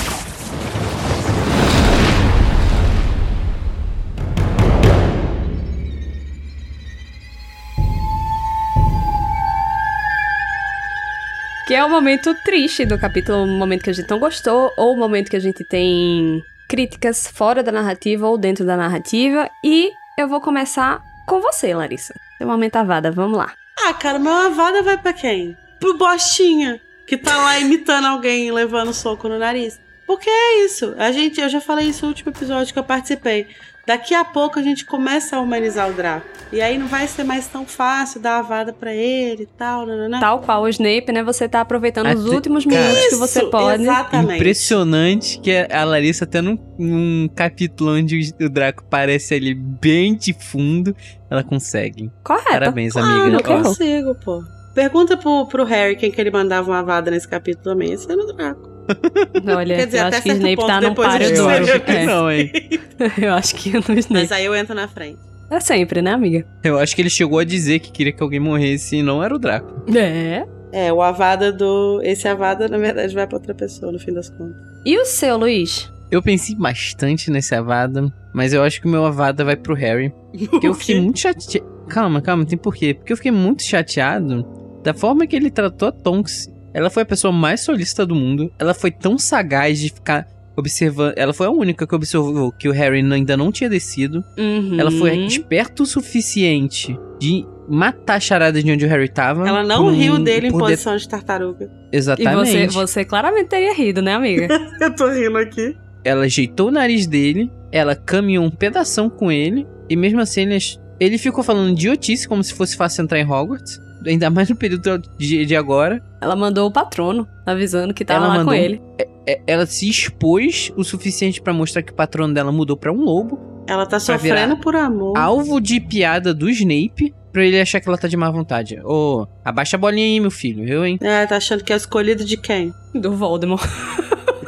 Que é o momento triste do capítulo, o momento que a gente não gostou, ou o momento que a gente tem críticas fora da narrativa ou dentro da narrativa. E eu vou começar com você, Larissa. Seu momento avada, vamos lá. Ah, cara, meu avada vai pra quem? Pro Bostinha, que tá lá imitando alguém levando soco no nariz. Porque é isso. A gente, eu já falei isso no último episódio que eu participei. Daqui a pouco a gente começa a humanizar o Draco. E aí não vai ser mais tão fácil dar a avada pra ele e tal, nananã. Tal qual o Snape, né? Você tá aproveitando os últimos minutos que você Isso, pode. Exatamente. Impressionante que a Larissa, até num, num capítulo onde o Draco parece ali bem de fundo, ela consegue. Correto. Parabéns, Ah, amiga. não Ó, consigo, pô. Pergunta pro, pro Harry quem que ele mandava uma avada nesse capítulo também. Esse era o Draco. Olha, Quer dizer, eu até acho que Snape ponto tá num vai eu acho que não, hein? Eu acho que no Snape. Mas aí eu entro na frente. É sempre, né, amiga? Eu acho que ele chegou a dizer que queria que alguém morresse e não era o Draco. É. É, o avada do. Esse avada, na verdade, vai pra outra pessoa, no fim das contas. E o seu, Luiz? Eu pensei bastante nesse Avada, mas eu acho que o meu Avada vai pro Harry. Porque eu fiquei muito chateado. Calma, calma, tem porquê. Porque eu fiquei muito chateado da forma que ele tratou a Tonks. Ela foi a pessoa mais solista do mundo. Ela foi tão sagaz de ficar observando. Ela foi a única que observou que o Harry ainda não tinha descido. Uhum. Ela foi esperta o suficiente de matar a charada de onde o Harry tava. Ela não por riu dele em por de- posição de tartaruga. E Exatamente. você, você claramente teria rido, né, amiga? Eu tô rindo aqui. Ela ajeitou o nariz dele, ela caminhou um pedação com ele, e mesmo assim ele, ele ficou falando idiotice como se fosse fácil entrar em Hogwarts. Ainda mais no período de, de agora. Ela mandou o patrono avisando que tava Ela lá mandou com ele. É, Ela se expôs o suficiente pra mostrar que o patrono dela mudou pra um lobo, Ela tá sofrendo por amor. alvo de piada do Snape, pra ele achar que ela tá de má vontade. Ô, abaixa a bolinha aí, meu filho, eu, hein? É, tá achando que é escolhido de quem? Do Voldemort.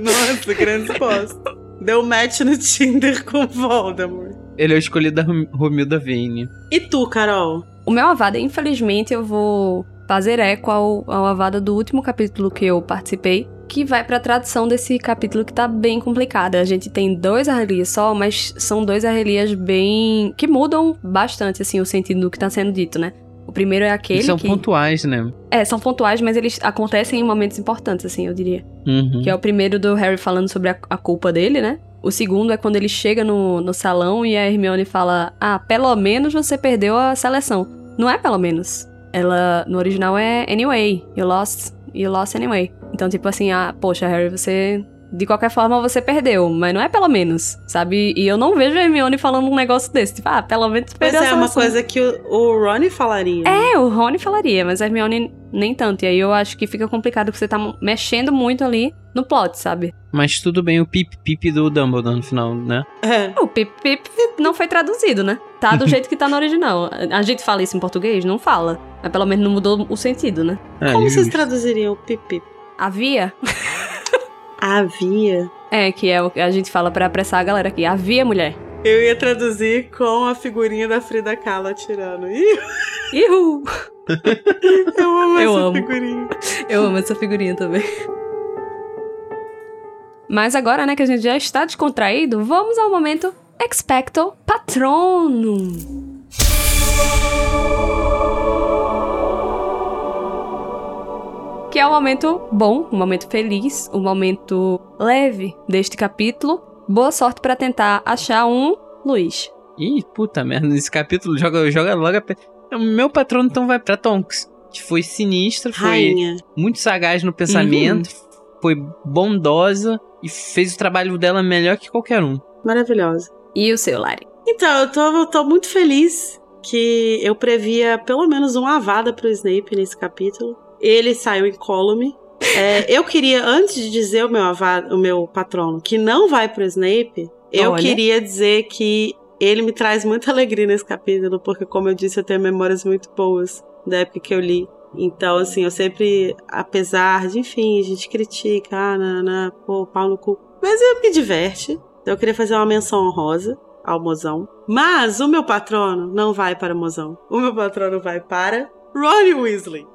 Nossa, grande resposta. Deu match no Tinder com Voldemort. Ele é o escolhido da Rom- Romilda Vane. E tu, Carol? O meu Avada, infelizmente, eu vou fazer eco ao, ao Avada do último capítulo que eu participei, que vai pra tradução desse capítulo que tá bem complicada. A gente tem dois arrelias só, mas são dois arrelias bem. que mudam bastante, assim, o sentido do que tá sendo dito, né? O primeiro é aquele Eles são que. pontuais, né? É, são pontuais, mas eles acontecem em momentos importantes, assim, eu diria. Uhum. Que é o primeiro do Harry falando sobre a, a culpa dele, né? O segundo é quando ele chega no, no salão e a Hermione fala: Ah, pelo menos você perdeu a seleção. Não é pelo menos. Ela, no original é anyway. You lost, you lost anyway. Então, tipo assim, ah, poxa, Harry, você. De qualquer forma, você perdeu, mas não é pelo menos, sabe? E eu não vejo a Hermione falando um negócio desse. Tipo, ah, pelo menos perdeu a é, uma coisa que o, o Ronnie falaria. É, o Rony falaria, mas a Hermione nem tanto. E aí eu acho que fica complicado porque você tá mexendo muito ali no plot, sabe? Mas tudo bem o pip-pip do Dumbledore no final, né? É. O pip pip não foi traduzido, né? Tá do jeito que tá no original. A gente fala isso em português? Não fala. Mas pelo menos não mudou o sentido, né? É, Como vocês traduziriam o pipi? Havia. Havia. É, que é o que a gente fala pra apressar a galera aqui. Havia mulher. Eu ia traduzir com a figurinha da Frida Kahlo atirando. Ih, Ihu! eu amo Eu essa amo. figurinha. Eu amo essa figurinha também. Mas agora, né, que a gente já está descontraído, vamos ao momento Expecto Patronum. Que é um momento bom, um momento feliz, um momento leve deste capítulo. Boa sorte pra tentar achar um Luiz. Ih, puta merda, nesse capítulo joga, joga logo a... O meu patrono então vai pra Tonks, que foi sinistra, foi Rainha. muito sagaz no pensamento, foi bondosa e fez o trabalho dela melhor que qualquer um. Maravilhosa. E o seu, Lari? Então, eu tô, eu tô muito feliz que eu previa pelo menos uma avada pro Snape nesse capítulo. Ele saiu incólume. É, eu queria, antes de dizer o meu, o meu patrono que não vai pro Snape, eu Olha. queria dizer que ele me traz muita alegria nesse capítulo, porque, como eu disse, eu tenho memórias muito boas da época que eu li. Então, assim, eu sempre, apesar de, enfim, a gente critica, ah, nanana, pô, pau no cu. Mas eu me diverte. Então, eu queria fazer uma menção honrosa ao mozão. Mas o meu patrono não vai para o mozão. O meu patrono vai para Ronnie Weasley.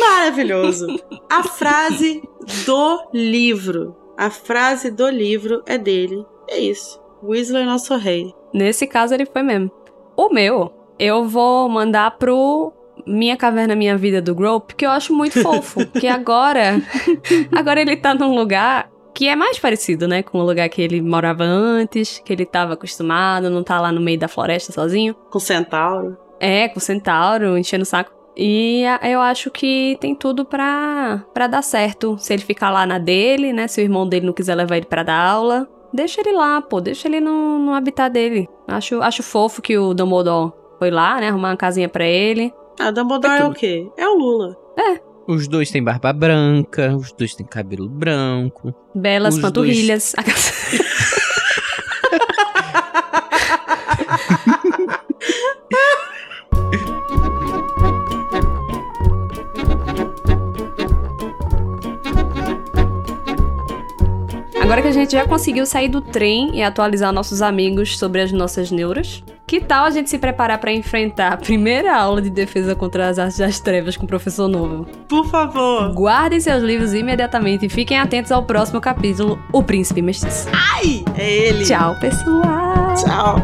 Maravilhoso. A frase do livro. A frase do livro é dele. É isso. Weasley é nosso rei. Nesse caso, ele foi mesmo. O meu, eu vou mandar pro Minha Caverna Minha Vida do Grope, que eu acho muito fofo. que agora. agora ele tá num lugar que é mais parecido, né, com o lugar que ele morava antes, que ele tava acostumado, não tá lá no meio da floresta sozinho. Com centauro. É, com centauro, enchendo o saco. E eu acho que tem tudo pra, pra dar certo. Se ele ficar lá na dele, né? Se o irmão dele não quiser levar ele pra dar aula, deixa ele lá, pô. Deixa ele no, no habitat dele. Acho, acho fofo que o Dumbledore foi lá, né? Arrumar uma casinha pra ele. Ah, Dumbledore é o quê? É o Lula. É. Os dois têm barba branca, os dois têm cabelo branco. Belas panturrilhas. Agora que a gente já conseguiu sair do trem e atualizar nossos amigos sobre as nossas neuras, que tal a gente se preparar para enfrentar a primeira aula de defesa contra as artes das trevas com o professor novo? Por favor! Guardem seus livros imediatamente e fiquem atentos ao próximo capítulo, O Príncipe Mestiço. Ai! É ele! Tchau, pessoal! Tchau!